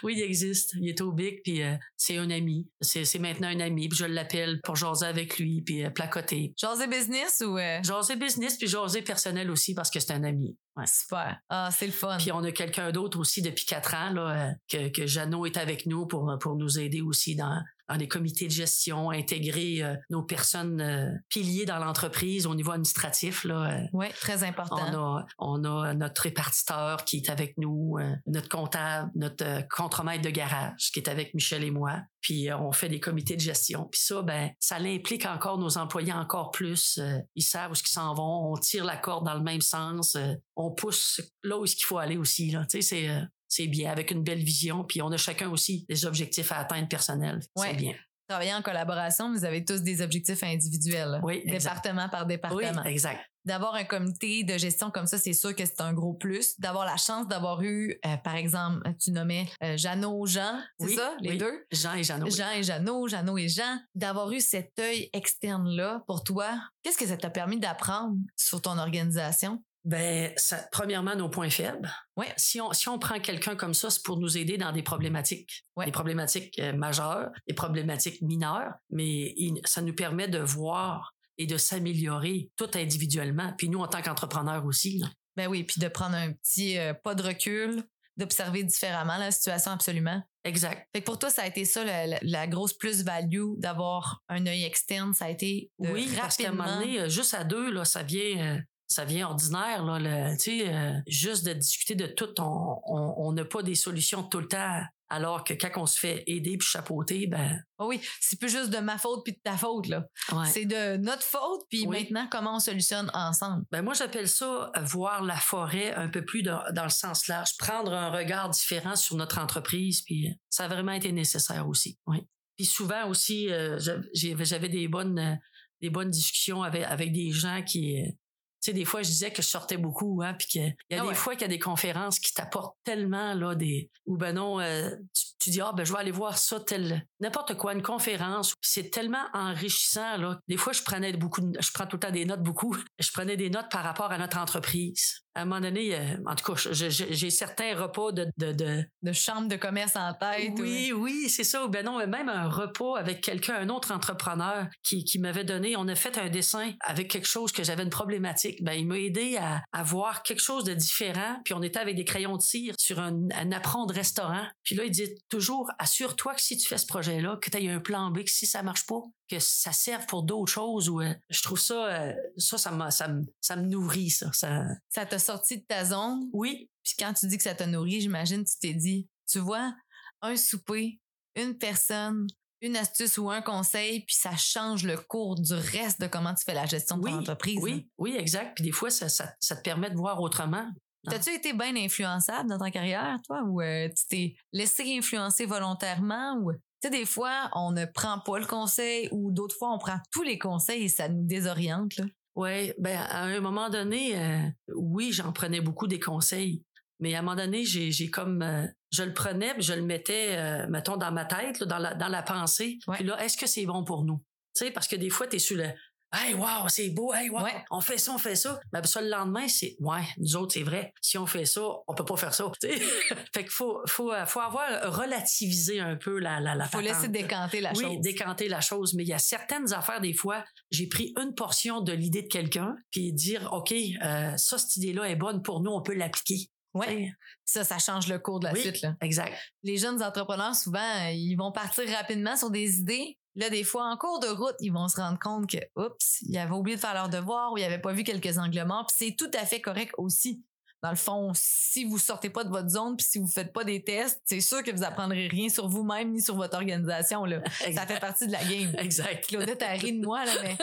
oui, il existe. Il est au Bic, puis euh, c'est un ami. C'est maintenant un ami, puis je l'appelle pour jaser avec lui, puis euh, placoter. Jaser business ou... Euh... Jaser business, puis jaser personnel aussi, parce que c'est un ami. Ouais. Super. Ah, c'est le fun. Puis on a quelqu'un d'autre aussi depuis quatre ans, là, euh, que, que Jeannot est avec nous pour, pour nous aider aussi dans, dans les comités de gestion, intégrer euh, nos personnes euh, piliers dans l'entreprise au niveau administratif. Là, euh. oui, très important. On a, on a notre répartiteur qui est avec nous, notre comptable, notre contremaître de garage qui est avec Michel et moi. Puis on fait des comités de gestion. Puis ça, ben, ça l'implique encore nos employés encore plus. ils savent où ils s'en vont. On tire la corde dans le même sens. on pousse là où il faut aller aussi. Là. Tu sais, c'est c'est bien, avec une belle vision, puis on a chacun aussi des objectifs à atteindre personnels. C'est bien. Travailler en collaboration, vous avez tous des objectifs individuels. Oui, département par département. Oui, exact. D'avoir un comité de gestion comme ça, c'est sûr que c'est un gros plus. D'avoir la chance d'avoir eu, euh, par exemple, tu nommais euh, Jeannot, Jean, c'est ça, les deux? Jean et Jeannot. Jean et Jeannot, Jeannot et Jean. D'avoir eu cet œil externe-là pour toi, qu'est-ce que ça t'a permis d'apprendre sur ton organisation? Ben, ça, premièrement, nos points faibles. Ouais. Si on, si on prend quelqu'un comme ça, c'est pour nous aider dans des problématiques. Des problématiques euh, majeures, des problématiques mineures, mais ça nous permet de voir et de s'améliorer tout individuellement. Puis nous, en tant qu'entrepreneurs aussi. Ben oui, puis de prendre un petit euh, pas de recul, d'observer différemment la situation absolument. Exact. Fait que pour toi, ça a été ça la, grosse plus-value d'avoir un œil externe. Ça a été de oui, parce qu'à un moment donné, euh, juste à deux, là, ça vient ça vient ordinaire là le, tu sais euh, juste de discuter de tout on n'a pas des solutions tout le temps. Alors que quand on se fait aider puis chapeauter ben oh oui c'est plus juste de ma faute puis de ta faute là. C'est de notre faute puis maintenant comment on solutionne ensemble? Ben moi j'appelle ça euh, voir la forêt un peu plus dans, le sens large prendre un regard différent sur notre entreprise puis euh, ça a vraiment été nécessaire aussi oui. Puis souvent aussi j'avais des bonnes des bonnes discussions avec avec des gens qui sais, des fois, je disais que je sortais beaucoup, hein, puis qu'il y a ah des fois qu'il y a des conférences qui t'apportent tellement, là, des, ou ben non, euh, tu, dis, ah, ben, je vais aller voir ça, tel, n'importe quoi, une conférence. C'est tellement enrichissant, là. Des fois, je prenais beaucoup, je prends tout le temps des notes beaucoup. Je prenais des notes par rapport à notre entreprise à un moment donné, euh, en tout cas, j'ai certains repas de, de, de... De chambre de commerce en tête. Oui, oui, c'est ça. Ben non, même un repas avec quelqu'un, un autre entrepreneur qui, qui m'avait donné, on a fait un dessin avec quelque chose que j'avais une problématique Ben, il m'a aidé à, à voir quelque chose de différent. Puis on était avec des crayons de cire sur un, un apprend de restaurant. Puis là, il dit toujours, assure-toi que si tu fais ce projet-là, que tu aies un plan B, que si ça marche pas, que ça serve pour d'autres choses. Ou, euh, je trouve ça, euh, ça, ça, me- ça me nourrit, ça. ça... Ça t'a sorti de ta zone? Oui, Puis quand tu dis que ça t'a nourri, j'imagine tu t'es dit, tu vois, un souper, une personne, une astuce ou un conseil, puis ça change le cours du reste de comment tu fais la gestion de oui, ton entreprise. hein. oui, oui, exact. Puis des fois, ça, ça, ça te permet de voir autrement. T'as-tu été bien influençable dans ta carrière, toi, ou euh, tu t'es laissé influencer volontairement, ou tu sais, des fois, on ne prend pas le conseil, ou d'autres fois, on prend tous les conseils et ça nous désoriente, là? Oui, ben à un moment donné, euh, oui, j'en prenais beaucoup des conseils. Mais à un moment donné, j'ai, j'ai comme euh, je le prenais, je le mettais, euh, mettons, dans ma tête, là, dans la dans la pensée. Ouais. Puis là, est-ce que c'est bon pour nous? Tu sais, parce que des fois, tu es sur le Hey, wow, c'est beau, hey, wow, Ouais. on fait ça, on fait ça. Mais ça, le lendemain, c'est Ouais, nous autres, c'est vrai. Si on fait ça, on peut pas faire ça. fait qu'il faut, faut, euh, faut avoir relativisé un peu la, la, la Faut laisser décanter la oui, chose. décanter la chose. Mais il y a certaines affaires, des fois, j'ai pris une portion de l'idée de quelqu'un, puis dire, OK, euh, ça, cette idée-là est bonne pour nous, on peut l'appliquer. Sais, Ça, ça change le cours de la Oui. suite, là. Exact. les jeunes entrepreneurs, souvent, ils vont partir rapidement sur des idées. Là, des fois, en cours de route, ils vont se rendre compte que, oups, ils avaient oublié de faire leur devoir ou ils n'avaient pas vu quelques angles morts. Puis c'est tout à fait correct aussi. Dans le fond, si vous sortez pas de votre zone puis si vous faites pas des tests, c'est sûr que vous apprendrez rien sur vous-même ni sur votre organisation. Là. Ça fait partie de la game. Exact. Claudette a ri de moi, là, mais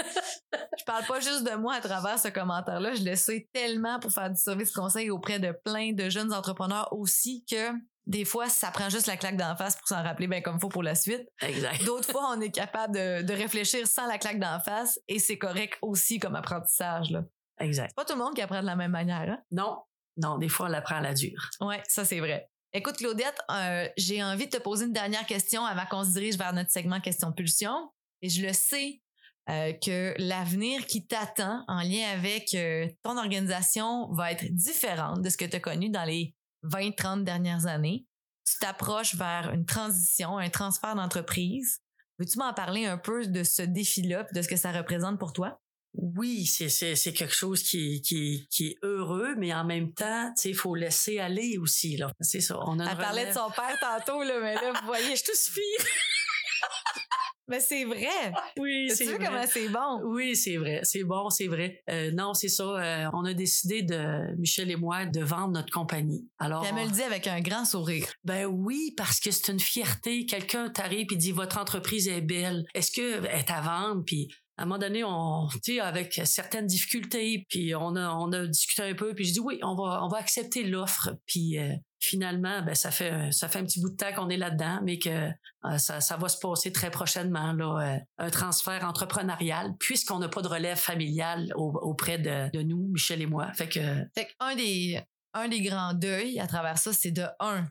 je parle pas juste de moi à travers ce commentaire-là. Je le sais tellement pour faire du service conseil auprès de plein de jeunes entrepreneurs aussi que des fois, ça prend juste la claque d'en face pour s'en rappeler bien comme faut pour la suite. Exact. D'autres fois, on est capable de, de réfléchir sans la claque d'en face et c'est correct aussi comme apprentissage. Là. Exact. C'est pas tout le monde qui apprend de la même manière. Hein? Non, non, des fois, on l'apprend à la dure. Ouais, ça c'est vrai. Écoute, Claudette, euh, j'ai envie de te poser une dernière question avant qu'on se dirige vers notre segment question-pulsion. Et je le sais euh, que l'avenir qui t'attend en lien avec euh, ton organisation va être différent de ce que tu as connu dans les 20-30 dernières années. Tu t'approches vers une transition, un transfert d'entreprise. Veux-tu m'en parler un peu de ce défi-là, de ce que ça représente pour toi? Oui, c'est, c'est, c'est quelque chose qui, est- qui, qui est heureux, mais en même temps, tu sais, il faut laisser aller aussi, là. C'est ça. On a Elle parlait de son père tantôt, là, mais là, vous voyez, Je te suis. mais c'est vrai. Oui, c'est vrai. comment c'est bon? Oui, c'est vrai. C'est bon, c'est vrai. Euh, non, c'est ça. euh, on a décidé de, Michel et moi, de vendre notre compagnie. Alors, elle me le dit avec un grand sourire. ben oui, parce que c'est une fierté. Quelqu'un t'arrive et dit votre entreprise est belle. Est-ce que elle est à vendre? Puis à un moment donné, on, tu sais, avec certaines difficultés, puis on a, on a discuté un peu, puis je dis oui, on va, on va accepter l'offre. Puis euh, finalement, ben ça fait, ça fait un petit bout de temps qu'on est là-dedans, mais que euh, ça, ça va se passer très prochainement là, euh, un transfert entrepreneurial, puisqu'on n'a pas de relève familiale au- auprès de, de nous, Michel et moi. Fait que Fait qu'un des, un des grands deuils à travers ça, c'est de un,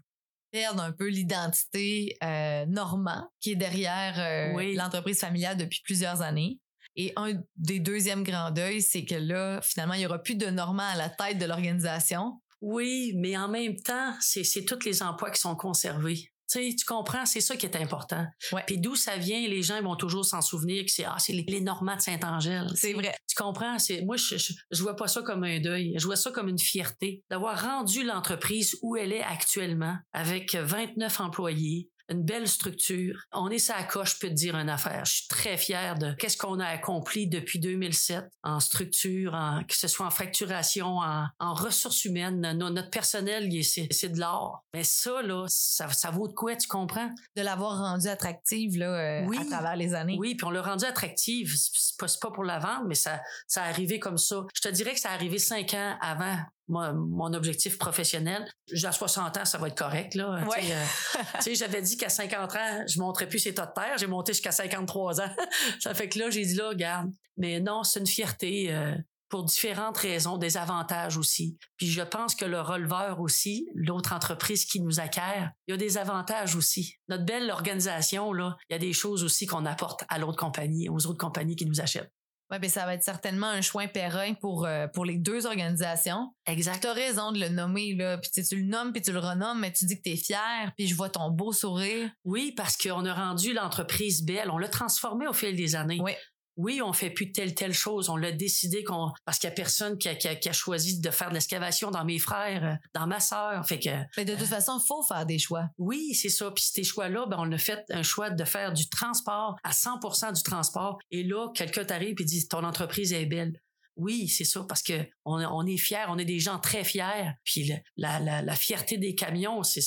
perdre un peu l'identité euh, Normand qui est derrière euh, Oui. l'entreprise familiale depuis plusieurs années. Et un des deuxièmes grands deuils, c'est que là, finalement, il n'y aura plus de Normand à la tête de l'organisation. Oui, mais en même temps, c'est, tous les emplois qui sont conservés. Tu comprends, c'est ça qui est important. Ouais. Puis d'où ça vient, les gens vont toujours s'en souvenir que c'est ah, c'est les, Normands de Saint-Angèle. C'est vrai. Tu comprends, c'est moi je, je je vois pas ça comme un deuil, je vois ça comme une fierté d'avoir rendu l'entreprise où elle est actuellement avec 29 employés, une belle structure. On est sa coche, je peux te dire une affaire. Je suis très fier de qu'est-ce qu'on a accompli depuis 2007 en structure, en, que ce soit en facturation, en, en ressources humaines. No- notre personnel, c'est de l'or. Mais ça, là, ça, ça vaut de quoi, tu comprends? De l'avoir rendu attractive là, euh, Oui. à travers les années. Oui, puis on l'a rendu attractive. C'est pas, pas pour la vente, mais ça, ça a arrivé comme ça. Je te dirais que ça a arrivé cinq ans avant mon, mon objectif professionnel. J'ai à 60 ans, ça va être correct, là. Ouais. Tu sais, euh, j'avais dit qu'à 50 ans, je monterais plus ces tas de terre. J'ai monté jusqu'à 53 ans. ça fait que là, j'ai dit là, regarde. Mais non, c'est une fierté. euh, pour différentes raisons, des avantages aussi. Puis je pense que le releveur aussi, l'autre entreprise qui nous acquiert, il y a des avantages aussi. Notre belle organisation, là, il y a des choses aussi qu'on apporte à l'autre compagnie, aux autres compagnies qui nous achètent. Ouais, ben ça va être certainement un choix périn pour, euh, pour les deux organisations. Exact. Tu as raison de le nommer, là. Puis tu le nommes, puis tu le renommes, mais tu dis que tu es fier, puis je vois ton beau sourire. Oui, parce qu'on a rendu l'entreprise belle. On l'a transformée au fil des années. Oui. Oui, on fait plus telle telle chose. On l'a décidé qu'on parce qu'il y a personne qui a, qui, a, qui a, choisi de faire de l'excavation dans mes frères, euh, dans ma sœur. Fait que. Mais de toute façon, il faut faire des choix. Oui, c'est ça. Puis ces choix-là, ben on a fait un choix de faire du transport à 100% du transport. Et là, quelqu'un t'arrive et dit ton entreprise est belle. Oui, c'est ça, parce que on, on est fiers, on est des gens très fiers. Puis le, la, la, la, fierté des camions, c'est,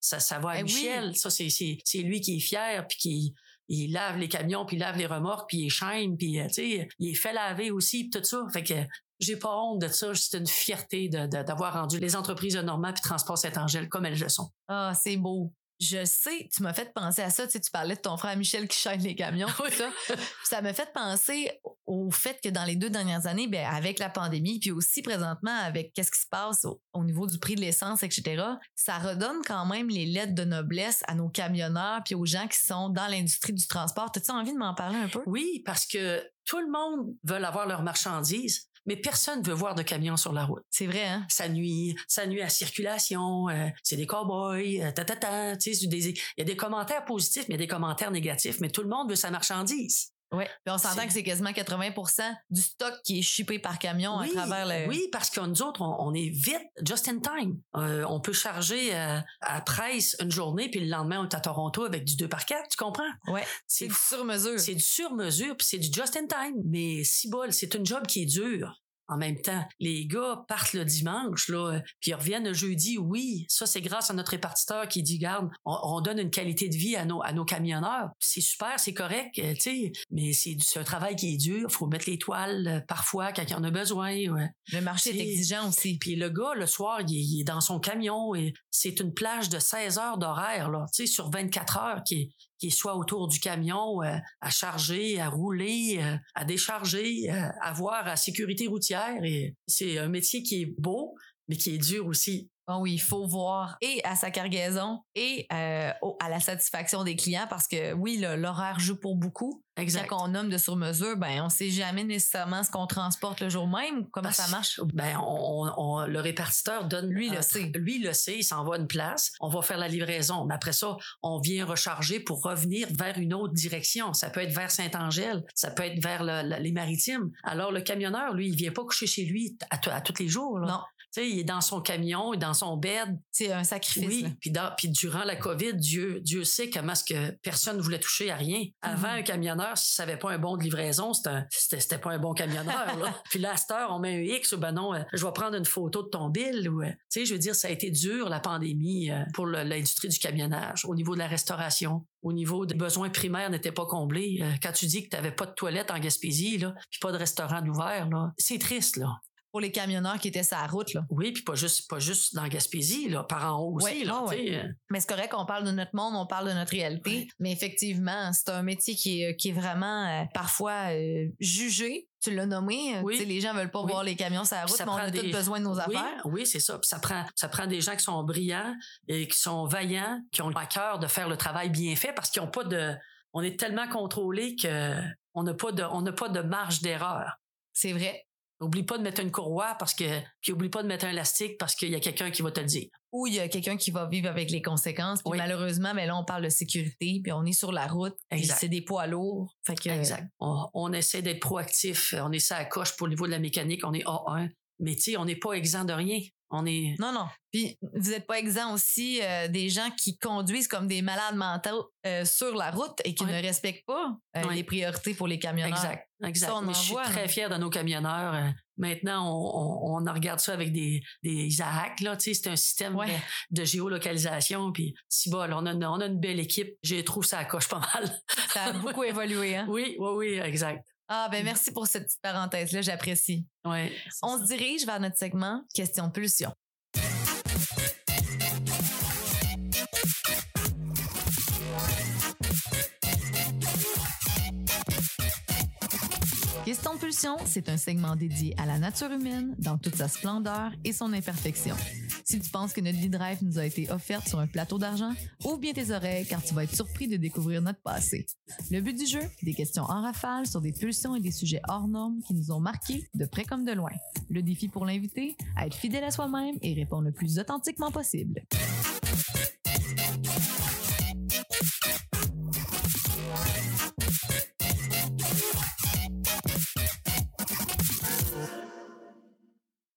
ça, ça va à Eh Michel. oui. Ça, c'est lui qui est fier, puis qui il lave les camions, puis il lave les remorques, puis il chaîne, puis euh, il est fait laver aussi, puis tout ça. Fait que j'ai pas honte de ça. C'est une fierté d'avoir rendu les entreprises de Normand puis Transport Saint-Angèle comme elles le sont. Ah, c'est beau. Je sais, tu m'as fait penser à ça. Tu sais, tu parlais de ton frère Michel qui chaîne les camions, tout ça. ça m'a fait penser au fait que dans les deux dernières années, ben, avec la pandémie, puis aussi présentement avec qu'est-ce qui se passe au, au niveau du prix de l'essence, etc., ça redonne quand même les lettres de noblesse à nos camionneurs puis aux gens qui sont dans l'industrie du transport. As-tu envie de m'en parler un peu? Oui, parce que tout le monde veut avoir leurs marchandises, mais personne veut voir de camions sur la route. C'est vrai, hein? Ça nuit, ça nuit à la circulation, euh, c'est des cow-boys, euh, ta, ta, ta, tu sais, il y a des commentaires positifs, mais il y a des commentaires négatifs, mais tout le monde veut sa marchandise. Ouais. Puis on s'entend que c'est quasiment 80% du stock qui est shippé par camion oui, à travers le. oui, parce que nous autres, on, on est vite, just in time. Euh, on peut charger euh, à presse une journée, puis le lendemain, on est à Toronto avec du 2 par 4 tu comprends? Ouais. C'est du sur mesure. C'est du sur-mesure, puis c'est du just in time. Mais si bol, c'est une job qui est dure. En même temps, les gars partent le dimanche, là, euh, puis ils reviennent le jeudi. Oui, ça, c'est grâce à notre répartiteur qui dit, garde, on, on donne une qualité de vie à nos, à nos camionneurs. C'est super, c'est correct, euh, tu sais, mais c'est un travail qui est dur. faut mettre les toiles euh, parfois quand il y en a besoin. ouais. Le marché est exigeant aussi. Puis le gars, le soir, il est, il est dans son camion et c'est une plage de 16 heures d'horaire, là, tu sais, sur 24 heures qui est, qui soit autour du camion, euh, à charger, à rouler, euh, à décharger, euh, à voir à sécurité routière. Et c'est un métier qui est beau, mais qui est dur aussi. Oui, il faut voir et à sa cargaison et euh, au- à la satisfaction des clients parce que oui, l'horaire joue pour beaucoup. Exact. Quand on nomme de sur-mesure, ben on sait jamais nécessairement ce qu'on transporte le jour même ou comment Parce- ça marche. Ben, on, on- on- le répartiteur donne. Lui, le sait. Lui, il le sait. Il s'en va à une place. On va faire la livraison. Mais après ça, on vient recharger pour revenir vers une autre direction. Ça peut être vers Saint-Angèle. Ça peut être vers le- le- les maritimes. Alors, le camionneur, lui, il vient pas coucher chez lui à, tous les jours. Là. Non, sais, il est dans son camion, il est dans son bed. c'est un sacrifice. Oui. Puis, dans- puis durant la COVID, Dieu, Dieu sait comment est-ce que personne ne voulait toucher à rien. Avant, Mhm. un camionneur, s'il savait pas un bon de livraison, c'était pas un bon camionneur. là. puis là, à cette heure, on met un X, ou ben non, euh, je vais prendre une photo de ton bill. Ou, euh, tu sais, je veux dire, ça a été dur, la pandémie, euh, pour l'industrie du camionnage, au niveau de la restauration, au niveau des besoins primaires n'étaient pas comblés. Quand tu dis que tu n'avais pas de toilette en Gaspésie, là, puis pas de restaurant ouvert, là, c'est triste, là. Pour les camionneurs qui étaient sur la route, là. Oui, puis pas juste, pas juste dans Gaspésie, là, par en haut aussi, Ouais, là, euh, Mais c'est correct qu'on parle de notre monde, on parle de notre réalité. Ouais. Mais effectivement, c'est un métier qui est, qui est vraiment euh, parfois euh, jugé. Tu l'as nommé. Oui. Les gens veulent pas Oui. voir les camions sur la route, Ça mais on a tous des- besoin de nos Oui, affaires. oui, c'est ça. Puis ça prend, ça prend des gens qui sont brillants et qui sont vaillants, qui ont à cœur de faire le travail bien fait parce qu'ils ont pas de, on est tellement contrôlé que on n'a pas de, on n'a pas de marge d'erreur. C'est vrai. Oublie pas de mettre une courroie parce que, puis oublie pas de mettre un élastique parce qu'il y a quelqu'un qui va te le dire. Ou il y a quelqu'un qui va vivre avec les conséquences. Puis Oui. malheureusement, mais là, on parle de sécurité, puis on est sur la route. C'est des poids lourds. Fait que, Exact. On, on essaie d'être proactif. On est ça à coche pour le niveau de la mécanique. On est A1. Mais tu sais, on n'est pas exempt de rien. On est, Non, non. Puis vous n'êtes pas exempt aussi euh, des gens qui conduisent comme des malades mentaux euh, sur la route et qui Oui. ne respectent pas euh, Oui. les priorités pour les camionneurs. Exact, exact. Ça, on en je suis voit, très fier de nos camionneurs. Euh, maintenant, on, on, on regarde ça avec des, des Isaac, là, tu sais, c'est un système Ouais. de, de géolocalisation. Puis, si bol, on a, une- on a une belle équipe. Je trouve ça coche pas mal. Ça a beaucoup évolué. Hein? oui, oui, oui, exact. Ah, ben merci pour cette petite parenthèse-là, j'apprécie. Ouais, On se dirige vers notre segment Question pulsion. Question de pulsion, c'est un segment dédié à la nature humaine dans toute sa splendeur et son imperfection. Si tu penses que notre vie drive nous a été offerte sur un plateau d'argent, ouvre bien tes oreilles car tu vas être surpris de découvrir notre passé. Le but du jeu, des questions en rafale sur des pulsions et des sujets hors normes qui nous ont marqués de près comme de loin. Le défi pour l'invité, être fidèle à soi-même et répondre le plus authentiquement possible.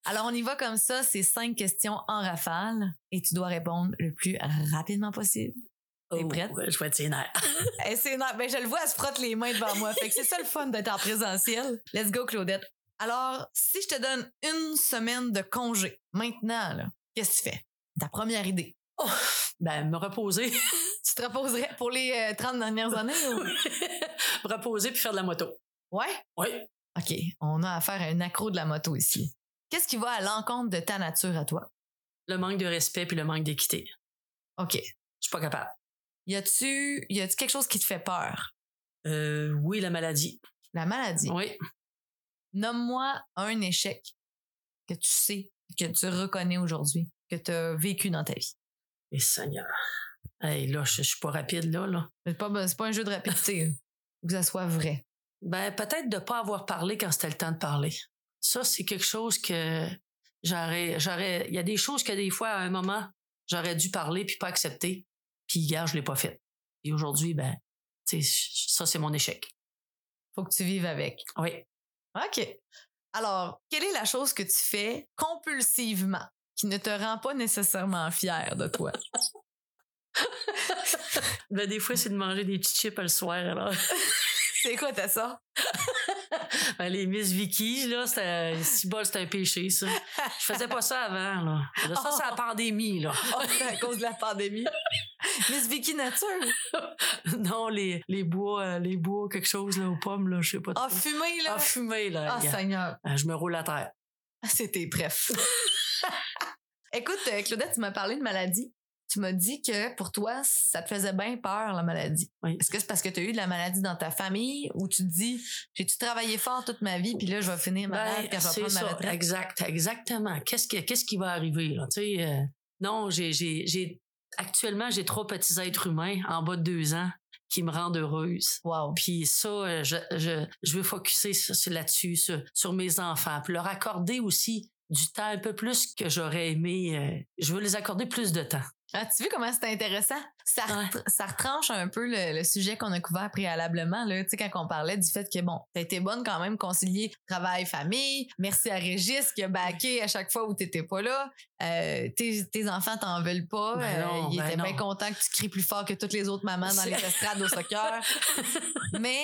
Alors, on y va comme ça. C'est cinq questions en rafale et tu dois répondre le plus rapidement possible. T'es Oh, prête? Je vais être sénère. Eh, c'est énorme. Ben, je le vois, elle se frotte les mains devant moi. Fait que c'est ça le fun d'être en présentiel. Let's go, Claudette. Alors, si je te donne une semaine de congé, maintenant, qu'est-ce que tu fais? Ta première idée? Ben, me reposer. Tu te reposerais pour les euh, 30 dernières années? Ou... me reposer puis faire de la moto. Ouais? Oui. OK. On a affaire à un accro de la moto ici. Qu'est-ce qui va à l'encontre de ta nature à toi? Le manque de respect puis le manque d'équité. OK. Je suis pas capable. Y a-tu y a-tu quelque chose qui te fait peur? Euh, oui, la maladie. La maladie. Oui. Nomme-moi un échec que tu sais, que tu reconnais aujourd'hui, que tu as vécu dans ta vie. Et Seigneur. Hey, là, je, je suis pas rapide, là, là. C'est pas, c'est pas un jeu de rapidité. Faut que ça soit vrai. Ben, peut-être de pas avoir parlé quand c'était le temps de parler. Ça, c'est quelque chose que j'aurais, j'aurais, il y a des choses que des fois, à un moment, j'aurais dû parler puis pas accepter. Puis, hier, je l'ai pas fait. Et aujourd'hui, ben, ça, c'est mon échec. Faut que tu vives avec. Oui. OK. Alors, quelle est la chose que tu fais compulsivement qui ne te rend pas nécessairement fier de toi? Ben, des fois, c'est de manger des petits chips le soir, alors. c'est quoi t'as ça? Ben, les Miss Vicky, là, c'était, si bol, c'était un péché, ça. Je faisais pas ça avant, là. Là, ça, c'est la pandémie, là. Oh, à cause de la pandémie. Miss Vicky Nature. non, les, les bois, euh, les bois, quelque chose, là, aux pommes, là, je sais pas. Ah, trop. fumé, là. Ah, fumé, là. Ah. Seigneur. Ah, je me roule à terre. Ah, C'était bref. Écoute, euh, Claudette, tu m'as parlé de maladie. Tu m'as dit que pour toi, ça te faisait bien peur, la maladie. Oui. Est-ce que c'est parce que tu as eu de la maladie dans ta famille ou tu te dis, j'ai-tu travaillé fort toute ma vie, puis là, je vais finir malade Ben, quand je vais prendre ma retraite? exact, exactement. Qu'est-ce qui, qu'est-ce qui va arriver, là? Tu sais, euh, non, j'ai, j'ai, j'ai, actuellement, j'ai trois petits êtres humains en bas de deux ans qui me rendent heureuse. Wow. Puis ça, euh, je, je, je veux focuser là-dessus, sur, sur mes enfants, puis leur accorder aussi du temps un peu plus que j'aurais aimé. euh, je veux les accorder plus de temps. Ah, tu vois comment c'est intéressant? Ça, Ouais. ça retranche un peu le, le sujet qu'on a couvert préalablement, là. Tu sais, quand on parlait du fait que, bon, t'as été bonne quand même concilier travail, famille. Merci à Régis qui a baqué à chaque fois où t'étais pas là. Euh, tes, tes enfants t'en veulent pas. Ben Euh, non, ils ben étaient bien non. contents que tu cries plus fort que toutes les autres mamans dans les estrades au soccer. Mais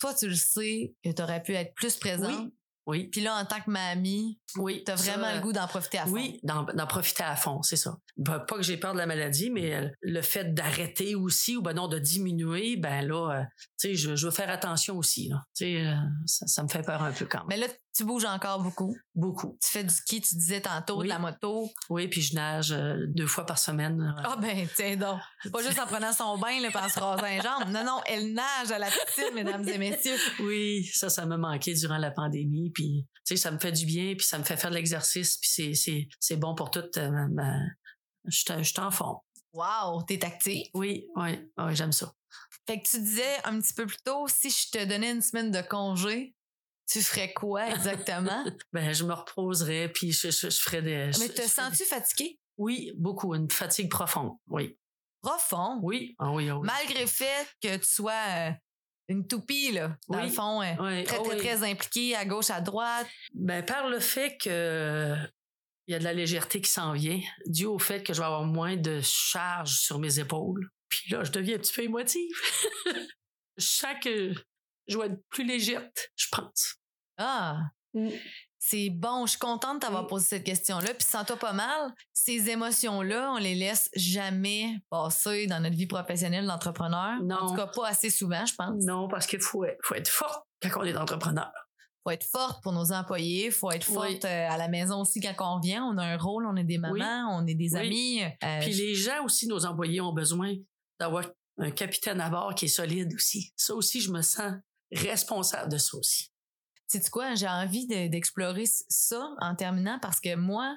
toi, tu le sais que t'aurais pu être plus présente. Oui, Puis là, en tant que mamie, oui. t'as vraiment le goût d'en profiter à fond. Oui, d'en, profiter à fond, c'est ça. Pas, pas que j'ai peur de la maladie, mais euh, le fait d'arrêter aussi ou ben non de diminuer, ben là, euh, tu sais, je, je veux faire attention aussi. Là. Tu sais, euh, ça, ça me fait peur un peu quand même. Mais là, tu bouges encore beaucoup? Beaucoup. Tu fais du ski, tu disais tantôt, Oui. de la moto. Oui, puis je nage euh, deux fois par semaine. euh, Ah ben, tiens donc. Pas juste en prenant son bain, là, puis en se rasant les jambes. Non, non, elle nage à la piscine, mesdames et messieurs. Oui, ça, ça m'a manqué durant la pandémie. Puis, tu sais, ça me fait du bien, puis ça me fait faire de l'exercice, puis c'est, c'est, c'est bon pour toute euh, ma... ma- Je suis- je suis en forme. Wow, t'es active. Oui, oui, oui, j'aime ça. Fait que tu disais un petit peu plus tôt, si je te donnais une semaine de congé, tu ferais quoi exactement? Ben, je me reposerais, puis je, je, je ferais des... Mais je- te sens-tu fatigué? Oui, beaucoup. Une fatigue profonde. Oui. Profond. Oui. Ah oui, ah oui. Malgré le fait que tu sois euh, une toupie, là, dans Oui. le fond, euh, Oui, très, ah très, très impliquée à gauche, à droite? Ben, par le fait que il y a de la légèreté qui s'en vient, dû au fait que je vais avoir moins de charge sur mes épaules. Puis là, je deviens un petit peu émotive. je sens que je vais être plus légère, je pense. Ah! Mm. C'est bon, je suis contente de t'avoir Mm. posé cette question-là. Puis sens-toi pas mal. Ces émotions-là, on les laisse jamais passer dans notre vie professionnelle d'entrepreneur. Non. En tout cas, pas assez souvent, je pense. Non, parce qu'il faut, faut être forte quand on est entrepreneur. Faut être forte pour nos employés. Faut être Oui. forte euh, à la maison aussi quand on vient. On a un rôle, on est des mamans, Oui. on est des Oui. amis. Euh, Puis les gens aussi, nos employés, ont besoin d'avoir un capitaine à bord qui est solide aussi. Ça aussi, je me sens responsable de ça aussi. Sais-tu quoi? J'ai envie de- d'explorer ça en terminant parce que moi,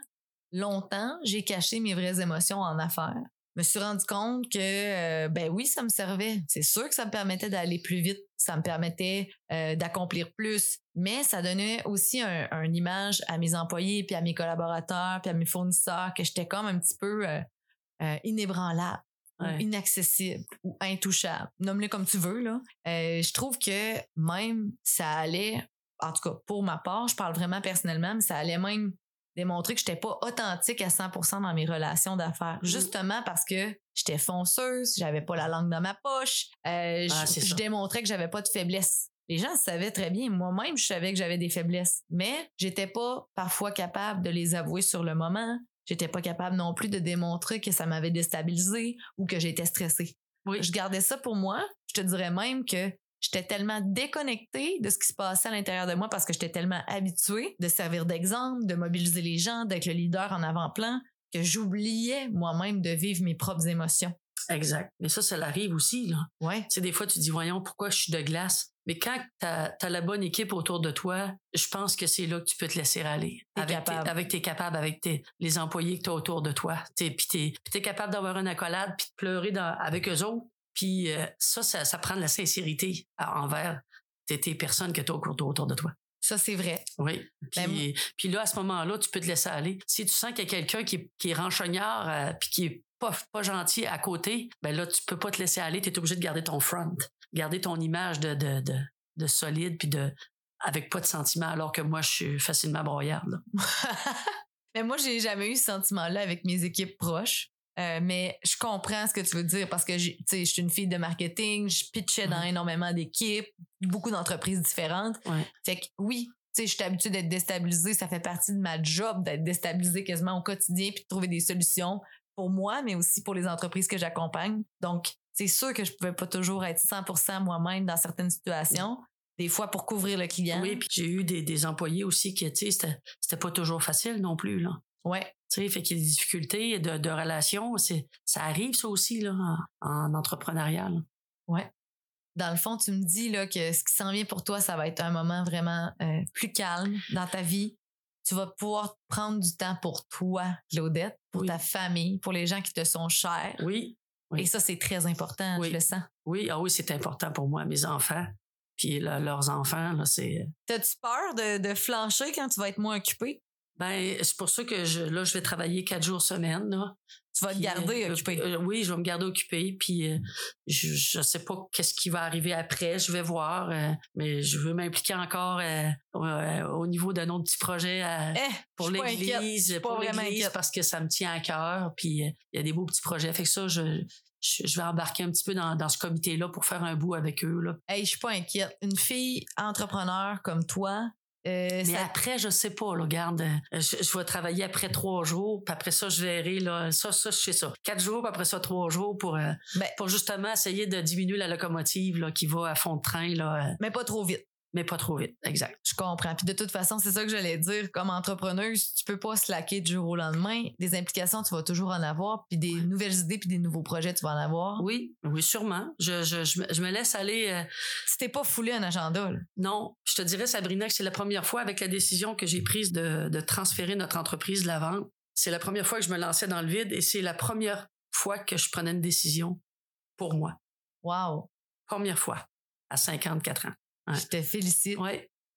longtemps, j'ai caché mes vraies émotions en affaires. Je me suis rendu compte que, euh, ben oui, ça me servait. C'est sûr que ça me permettait d'aller plus vite. Ça me permettait euh, d'accomplir plus. Mais ça donnait aussi un, image à mes employés, puis à mes collaborateurs, puis à mes fournisseurs, que j'étais comme un petit peu euh, euh, ou inaccessible ou intouchable. Nomme-le comme tu veux, là. Euh, je trouve que même ça allait, en tout cas pour ma part, je parle vraiment personnellement, mais ça allait même démontré que j'étais pas authentique à 100% dans mes relations d'affaires. Mm. Justement parce que j'étais fonceuse, j'avais pas la langue dans ma poche, euh, Ah, je- je ça. démontrais que j'avais pas de faiblesse. Les gens savaient très bien, moi-même, je savais que j'avais des faiblesses, mais j'étais pas parfois capable de les avouer sur le moment. J'étais pas capable non plus de démontrer que ça m'avait déstabilisé ou que j'étais stressée. Oui. Je gardais ça pour moi. Je te dirais même que j'étais tellement déconnectée de ce qui se passait à l'intérieur de moi parce que j'étais tellement habituée de servir d'exemple, de mobiliser les gens, d'être le leader en avant-plan, que j'oubliais moi-même de vivre mes propres émotions. Exact. Mais ça, ça l'arrive aussi, là. Ouais. Tu sais, des fois, tu dis, voyons, pourquoi je suis de glace? Mais quand tu as, la bonne équipe autour de toi, je pense que c'est là que tu peux te laisser aller. Avec, capable. Tes, avec tes capables, avec tes, les employés que tu as autour de toi. T'es- Puis tu es, capable d'avoir une accolade, puis de pleurer dans- avec eux autres. Puis euh, ça, ça, ça prend de la sincérité envers tes, tes personnes que tu as autour de toi. Ça, c'est vrai. Oui. Puis, Ben, puis là, à ce moment-là, tu peux te laisser aller. Si tu sens qu'il y a quelqu'un qui, est- qui est renchognard euh, puis qui est pas, pas gentil à côté, ben là, tu peux pas te laisser aller. Tu es obligé de garder ton front, garder ton image de, de, de, de solide puis de avec pas de sentiments, alors que moi, je suis facilement broyarde. mais moi, j'ai jamais eu ce sentiment-là avec mes équipes proches. Euh, mais je comprends ce que tu veux dire parce que tu sais, je suis une fille de marketing, je pitchais dans Mhm. énormément d'équipes, beaucoup d'entreprises différentes. Ouais. Fait que oui, tu sais, je suis habituée d'être déstabilisée, ça fait partie de ma job d'être déstabilisée quasiment au quotidien puis de trouver des solutions pour moi, mais aussi pour les entreprises que j'accompagne. Donc, c'est sûr que je pouvais pas toujours être 100% moi-même dans certaines situations. Des fois pour couvrir le client. Oui, puis j'ai eu des, des employés aussi qui, tu sais, c'était c'était pas toujours facile non plus, là. Ouais. Tu sais, fait qu'il y a des difficultés de, de relations. C'est, ça arrive, ça aussi, là, en, en entrepreneuriat. là. Ouais. Dans le fond, tu me dis là, que ce qui s'en vient pour toi, ça va être un moment vraiment euh, plus calme dans ta vie. Tu vas pouvoir prendre du temps pour toi, Claudette, pour Oui. ta famille, pour les gens qui te sont chers. Oui, oui. Et ça, c'est très important, Oui. je le sens. Oui, ah oui, c'est important pour moi, mes enfants. Puis là, leurs enfants, là, c'est. T'as-tu peur de, de flancher quand tu vas être moins occupé? Ben, c'est pour ça que je, là, je vais travailler quatre jours semaine. Là. Tu vas te Puis, garder euh, occupé. euh, oui, je vais me garder occupé. Puis euh, je, je sais pas qu'est-ce qui va arriver après. Je vais voir. euh, mais je veux m'impliquer encore euh, euh, au niveau d'un autre petit projet euh, Eh, pour l'église, pour l'église parce que ça me tient à cœur. Puis euh, il y a des beaux petits projets. Fait que ça, je, je, je vais embarquer un petit peu dans, dans ce comité-là pour faire un bout avec eux. Là. Hey, je suis pas inquiète. Une fille entrepreneur comme toi, euh, Mais ça- après, je sais pas, là, regarde, euh, je, je vais travailler après trois jours, puis après ça, je verrai, là, ça, ça, je sais ça. Quatre jours, puis après ça, trois jours pour, euh, Ben- pour justement essayer de diminuer la locomotive, là, qui va à fond de train, là, mais pas trop vite. Mais pas trop vite. Exact. Je comprends. Puis de toute façon, c'est ça que j'allais dire. Comme entrepreneuse, tu peux pas slacker du jour au lendemain. Des implications, tu vas toujours en avoir. Puis des nouvelles idées, puis des nouveaux projets, tu vas en avoir. Oui, oui, sûrement. Je, je, je, me, je me laisse aller. euh, Tu t'es pas foulé un agenda, là. non, je te dirais, Sabrina, que c'est la première fois avec la décision que j'ai prise de, de transférer notre entreprise de la vente. C'est la première fois que je me lançais dans le vide et c'est la première fois que je prenais une décision pour moi. Wow. Première fois, à 54 ans. Ouais. Je te félicite. Oui,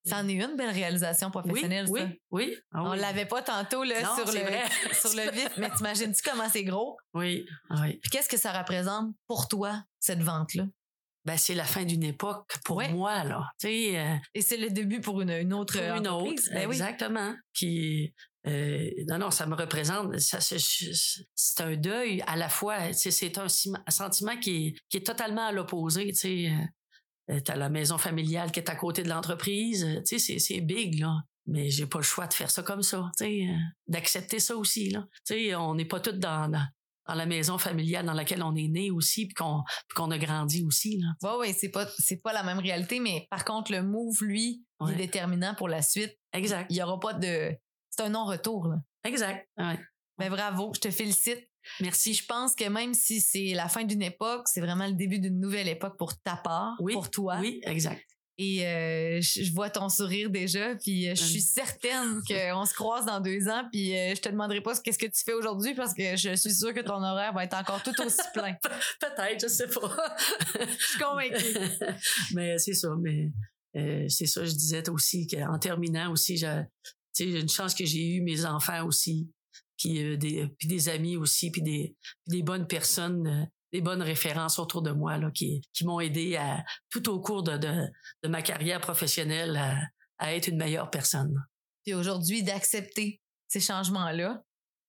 C'en est une belle réalisation oui, professionnelle, oui, ça. oui. Ah On oui. l'avait pas tantôt là, Non, sur, le, vrai. sur le vif, mais t'imagines-tu comment c'est gros? Oui, oui. Puis qu'est-ce que ça représente pour toi, cette vente-là? Ben, c'est la fin d'une époque pour Ouais. moi, là. Tu sais, euh, Et c'est le début pour une, une autre pour une autre. Ben oui. Exactement. Puis, euh, non, non, ça me représente. Ça, c'est, un deuil à la fois. Tu sais, C'est un sentiment qui est, qui est totalement à l'opposé. Tu sais, Euh, t'as la maison familiale qui est à côté de l'entreprise. Euh, Tu sais, c'est, big, là. Mais j'ai pas le choix de faire ça comme ça. Tu sais, euh, d'accepter ça aussi, là. Tu sais, on n'est pas tous dans, dans, dans la maison familiale dans laquelle on est né aussi, puis qu'on, a grandi aussi, là. Ouais, ouais, c'est pas, pas la même réalité, mais par contre, le move, lui, il est déterminant pour la suite. Exact. Il y aura pas de. C'est un non-retour, là. Exact. Ouais. Ben bravo, je te félicite. Merci. Je pense que même si c'est la fin d'une époque, c'est vraiment le début d'une nouvelle époque pour ta part, Oui, pour toi. Oui, exact. Et euh, je vois ton sourire déjà, puis euh, je suis certaine qu'on se croise dans deux ans, puis euh, je te demanderai pas ce- qu'est-ce que tu fais aujourd'hui parce que je suis sûre que ton horaire va être encore tout aussi plein. Peut-être, je sais pas. Je suis convaincue. mais c'est ça, mais euh, c'est ça, je disais aussi qu'en terminant aussi, j'ai une chance que j'ai eu mes enfants aussi, puis euh, des, puis des amis aussi, puis des, des bonnes personnes, euh, des bonnes références autour de moi là, qui, qui m'ont aidé à tout au cours de, de, de ma carrière professionnelle à, à être une meilleure personne. Puis aujourd'hui, d'accepter ces changements-là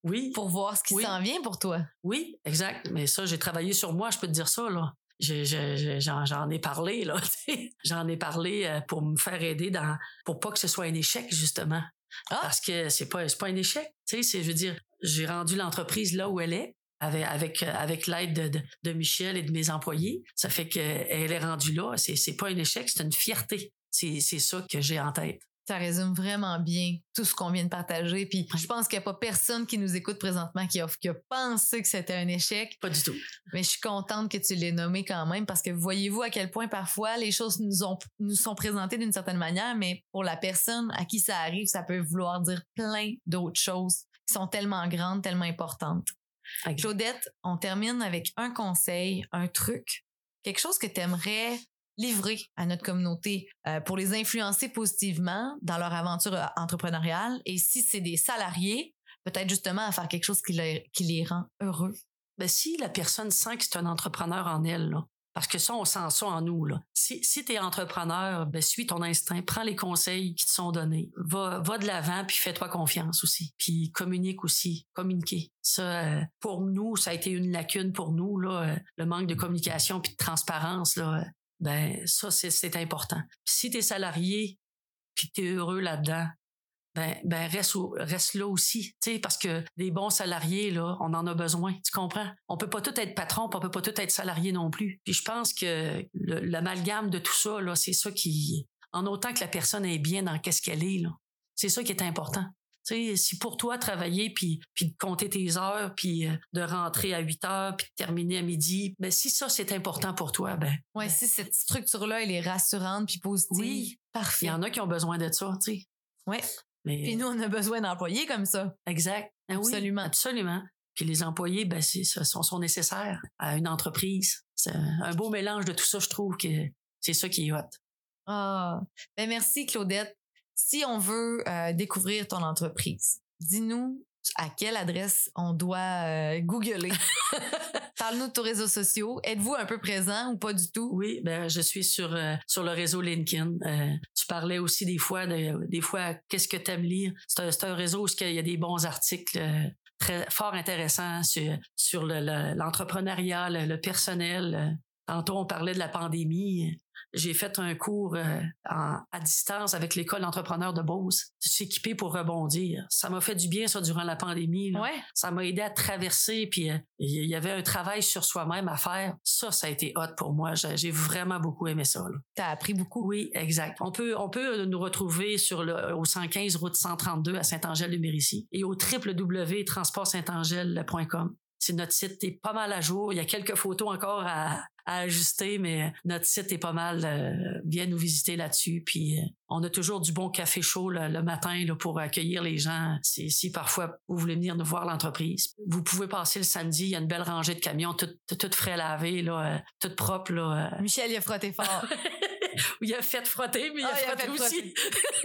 Oui. pour voir ce qui Oui. s'en vient pour toi. Oui, exact. Mais ça, j'ai travaillé sur moi, je peux te dire ça, là. J'en j'en ai parlé, là. J'en ai parlé euh, pour me faire aider dans, pour pas que ce soit un échec, justement. Ah. Parce que c'est pas, pas un échec. Tu sais, je veux dire, j'ai rendu l'entreprise là où elle est. Avec, avec, euh, avec l'aide de, de, de Michel et de mes employés. Ça fait qu'elle est rendue là. C'est, c'est pas un échec, c'est une fierté. C'est, c'est ça que j'ai en tête. Ça résume vraiment bien tout ce qu'on vient de partager. Puis je pense qu'il n'y a pas personne qui nous écoute présentement qui a, qui a pensé que c'était un échec. Pas du tout. Mais je suis contente que tu l'aies nommé quand même parce que voyez-vous à quel point parfois les choses nous, ont, nous sont présentées d'une certaine manière, mais pour la personne à qui ça arrive, ça peut vouloir dire plein d'autres choses qui sont tellement grandes, tellement importantes. Claudette, on termine avec un conseil, un truc, quelque chose que tu aimerais livrer à notre communauté euh, pour les influencer positivement dans leur aventure euh, entrepreneuriale et si c'est des salariés, peut-être justement à faire quelque chose qui, les- qui les rend heureux. ben, si la personne sent que c'est un entrepreneur en elle, parce que ça, on sent ça en nous. Là. Si, si tu es entrepreneur, ben, suis ton instinct, prends les conseils qui te sont donnés. Va, va de l'avant, puis fais-toi confiance aussi. Puis communique aussi, communiquer. Ça, euh, pour nous, ça a été une lacune pour nous, là, le manque de communication puis de transparence. Là, ben ça, c'est, important. Si tu es salarié, puis tu es heureux là-dedans, ben, ben reste, reste là aussi, tu sais, parce que des bons salariés, là, on en a besoin, tu comprends? On peut pas tout être patron, on peut pas tout être salarié non plus. Puis je pense que l'amalgame de tout ça, là, c'est ça qui, en autant que la personne est bien dans qu'est-ce qu'elle est, là, c'est ça qui est important. Tu sais, si pour toi travailler puis puis de compter tes heures puis euh, de rentrer à 8 heures puis de terminer à midi, ben si ça c'est important pour toi, ben Ouais, si cette structure-là, elle est rassurante puis positive. Oui. il Parfait. y en a qui ont besoin de ça, tu sais. Ouais. Mais Puis nous, on a besoin d'employés comme ça. Exact. Ah oui, Absolument. absolument. Puis les employés, ben, sont, sont nécessaires à une entreprise. C'est un beau mélange de tout ça, je trouve que c'est ça qui est hot. Ah, ben merci Claudette. Si on veut euh, découvrir ton entreprise, dis-nous à quelle adresse on doit euh, googler. Parle-nous de tes réseaux sociaux. Êtes-vous un peu présent ou pas du tout? Oui, ben, je suis sur, euh, sur le réseau LinkedIn. Euh, tu parlais aussi des fois de, des fois, qu'est-ce que tu aimes lire? C'est un, réseau où il y a des bons articles très fort intéressants sur, sur le- le- l'entrepreneuriat, le, le personnel. Tantôt, on parlait de la pandémie. J'ai fait un cours euh, en- à distance avec l'école d'entrepreneurs de Beauce. S'équiper pour rebondir. Ça m'a fait du bien, ça, durant la pandémie. là. Ouais. Ça m'a aidé à traverser, puis euh, il y avait un travail sur soi-même à faire. Ça, ça a été hot pour moi. J'ai vraiment beaucoup aimé ça. T'as appris beaucoup. Oui, exact. On peut, on peut nous retrouver sur le, au 115 route 132 à Saint-Angèle-de-Mérici et au www.transportsaintangèle.com. Notre site est pas mal à jour. Il y a quelques photos encore à, à ajuster, mais notre site est pas mal. euh, viens nous visiter là-dessus. Puis euh, on a toujours du bon café chaud le, le matin là, pour accueillir les gens. Si, si parfois vous voulez venir nous voir l'entreprise, vous pouvez passer le samedi. Il y a une belle rangée de camions, tout, tout, tout frais lavé, là, euh, tout propre. Là, euh, Michel, il a frotté fort. où il a fait frotter, mais il Ah, a il a frotté aussi.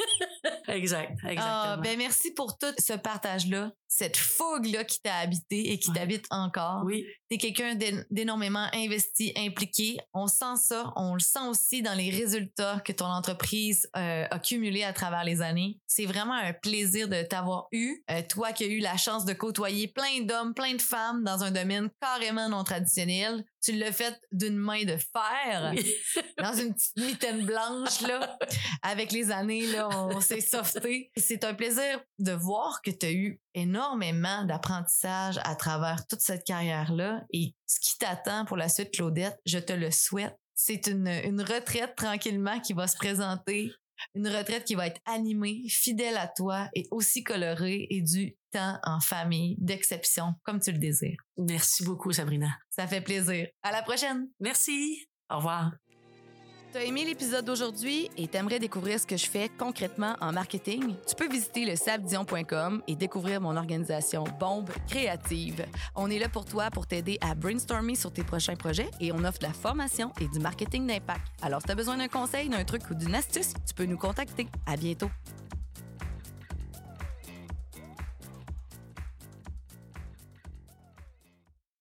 exact, exactement. Ah, ben merci pour tout ce partage-là, cette fougue-là qui t'a habité et qui Ouais. t'habite encore. oui, T'es quelqu'un d'é- d'énormément investi, impliqué. On sent ça. On le sent aussi dans les résultats que ton entreprise euh, a cumulés à travers les années. C'est vraiment un plaisir de t'avoir eu. Euh, toi qui as eu la chance de côtoyer plein d'hommes, plein de femmes dans un domaine carrément non traditionnel. Tu l'as fait d'une main de fer, oui. dans une petite mitaine blanche, là. Avec les années, là, on s'est softé. C'est un plaisir de voir que tu as eu énormément d'apprentissage à travers toute cette carrière-là. Et ce qui t'attend pour la suite, Claudette, je te le souhaite. C'est une, une retraite tranquillement qui va se présenter. Une retraite qui va être animée, fidèle à toi et aussi colorée et du temps en famille d'exception, comme tu le désires. Merci beaucoup, Sabrina. Ça fait plaisir. À la prochaine! Merci. Au revoir. T'as aimé l'épisode d'aujourd'hui et t'aimerais découvrir ce que je fais concrètement en marketing? Tu peux visiter le sabdion.com et découvrir mon organisation Bombe Créative. On est là pour toi pour t'aider à brainstormer sur tes prochains projets et on offre de la formation et du marketing d'impact. Alors, si t'as besoin d'un conseil, d'un truc ou d'une astuce, tu peux nous contacter. À bientôt!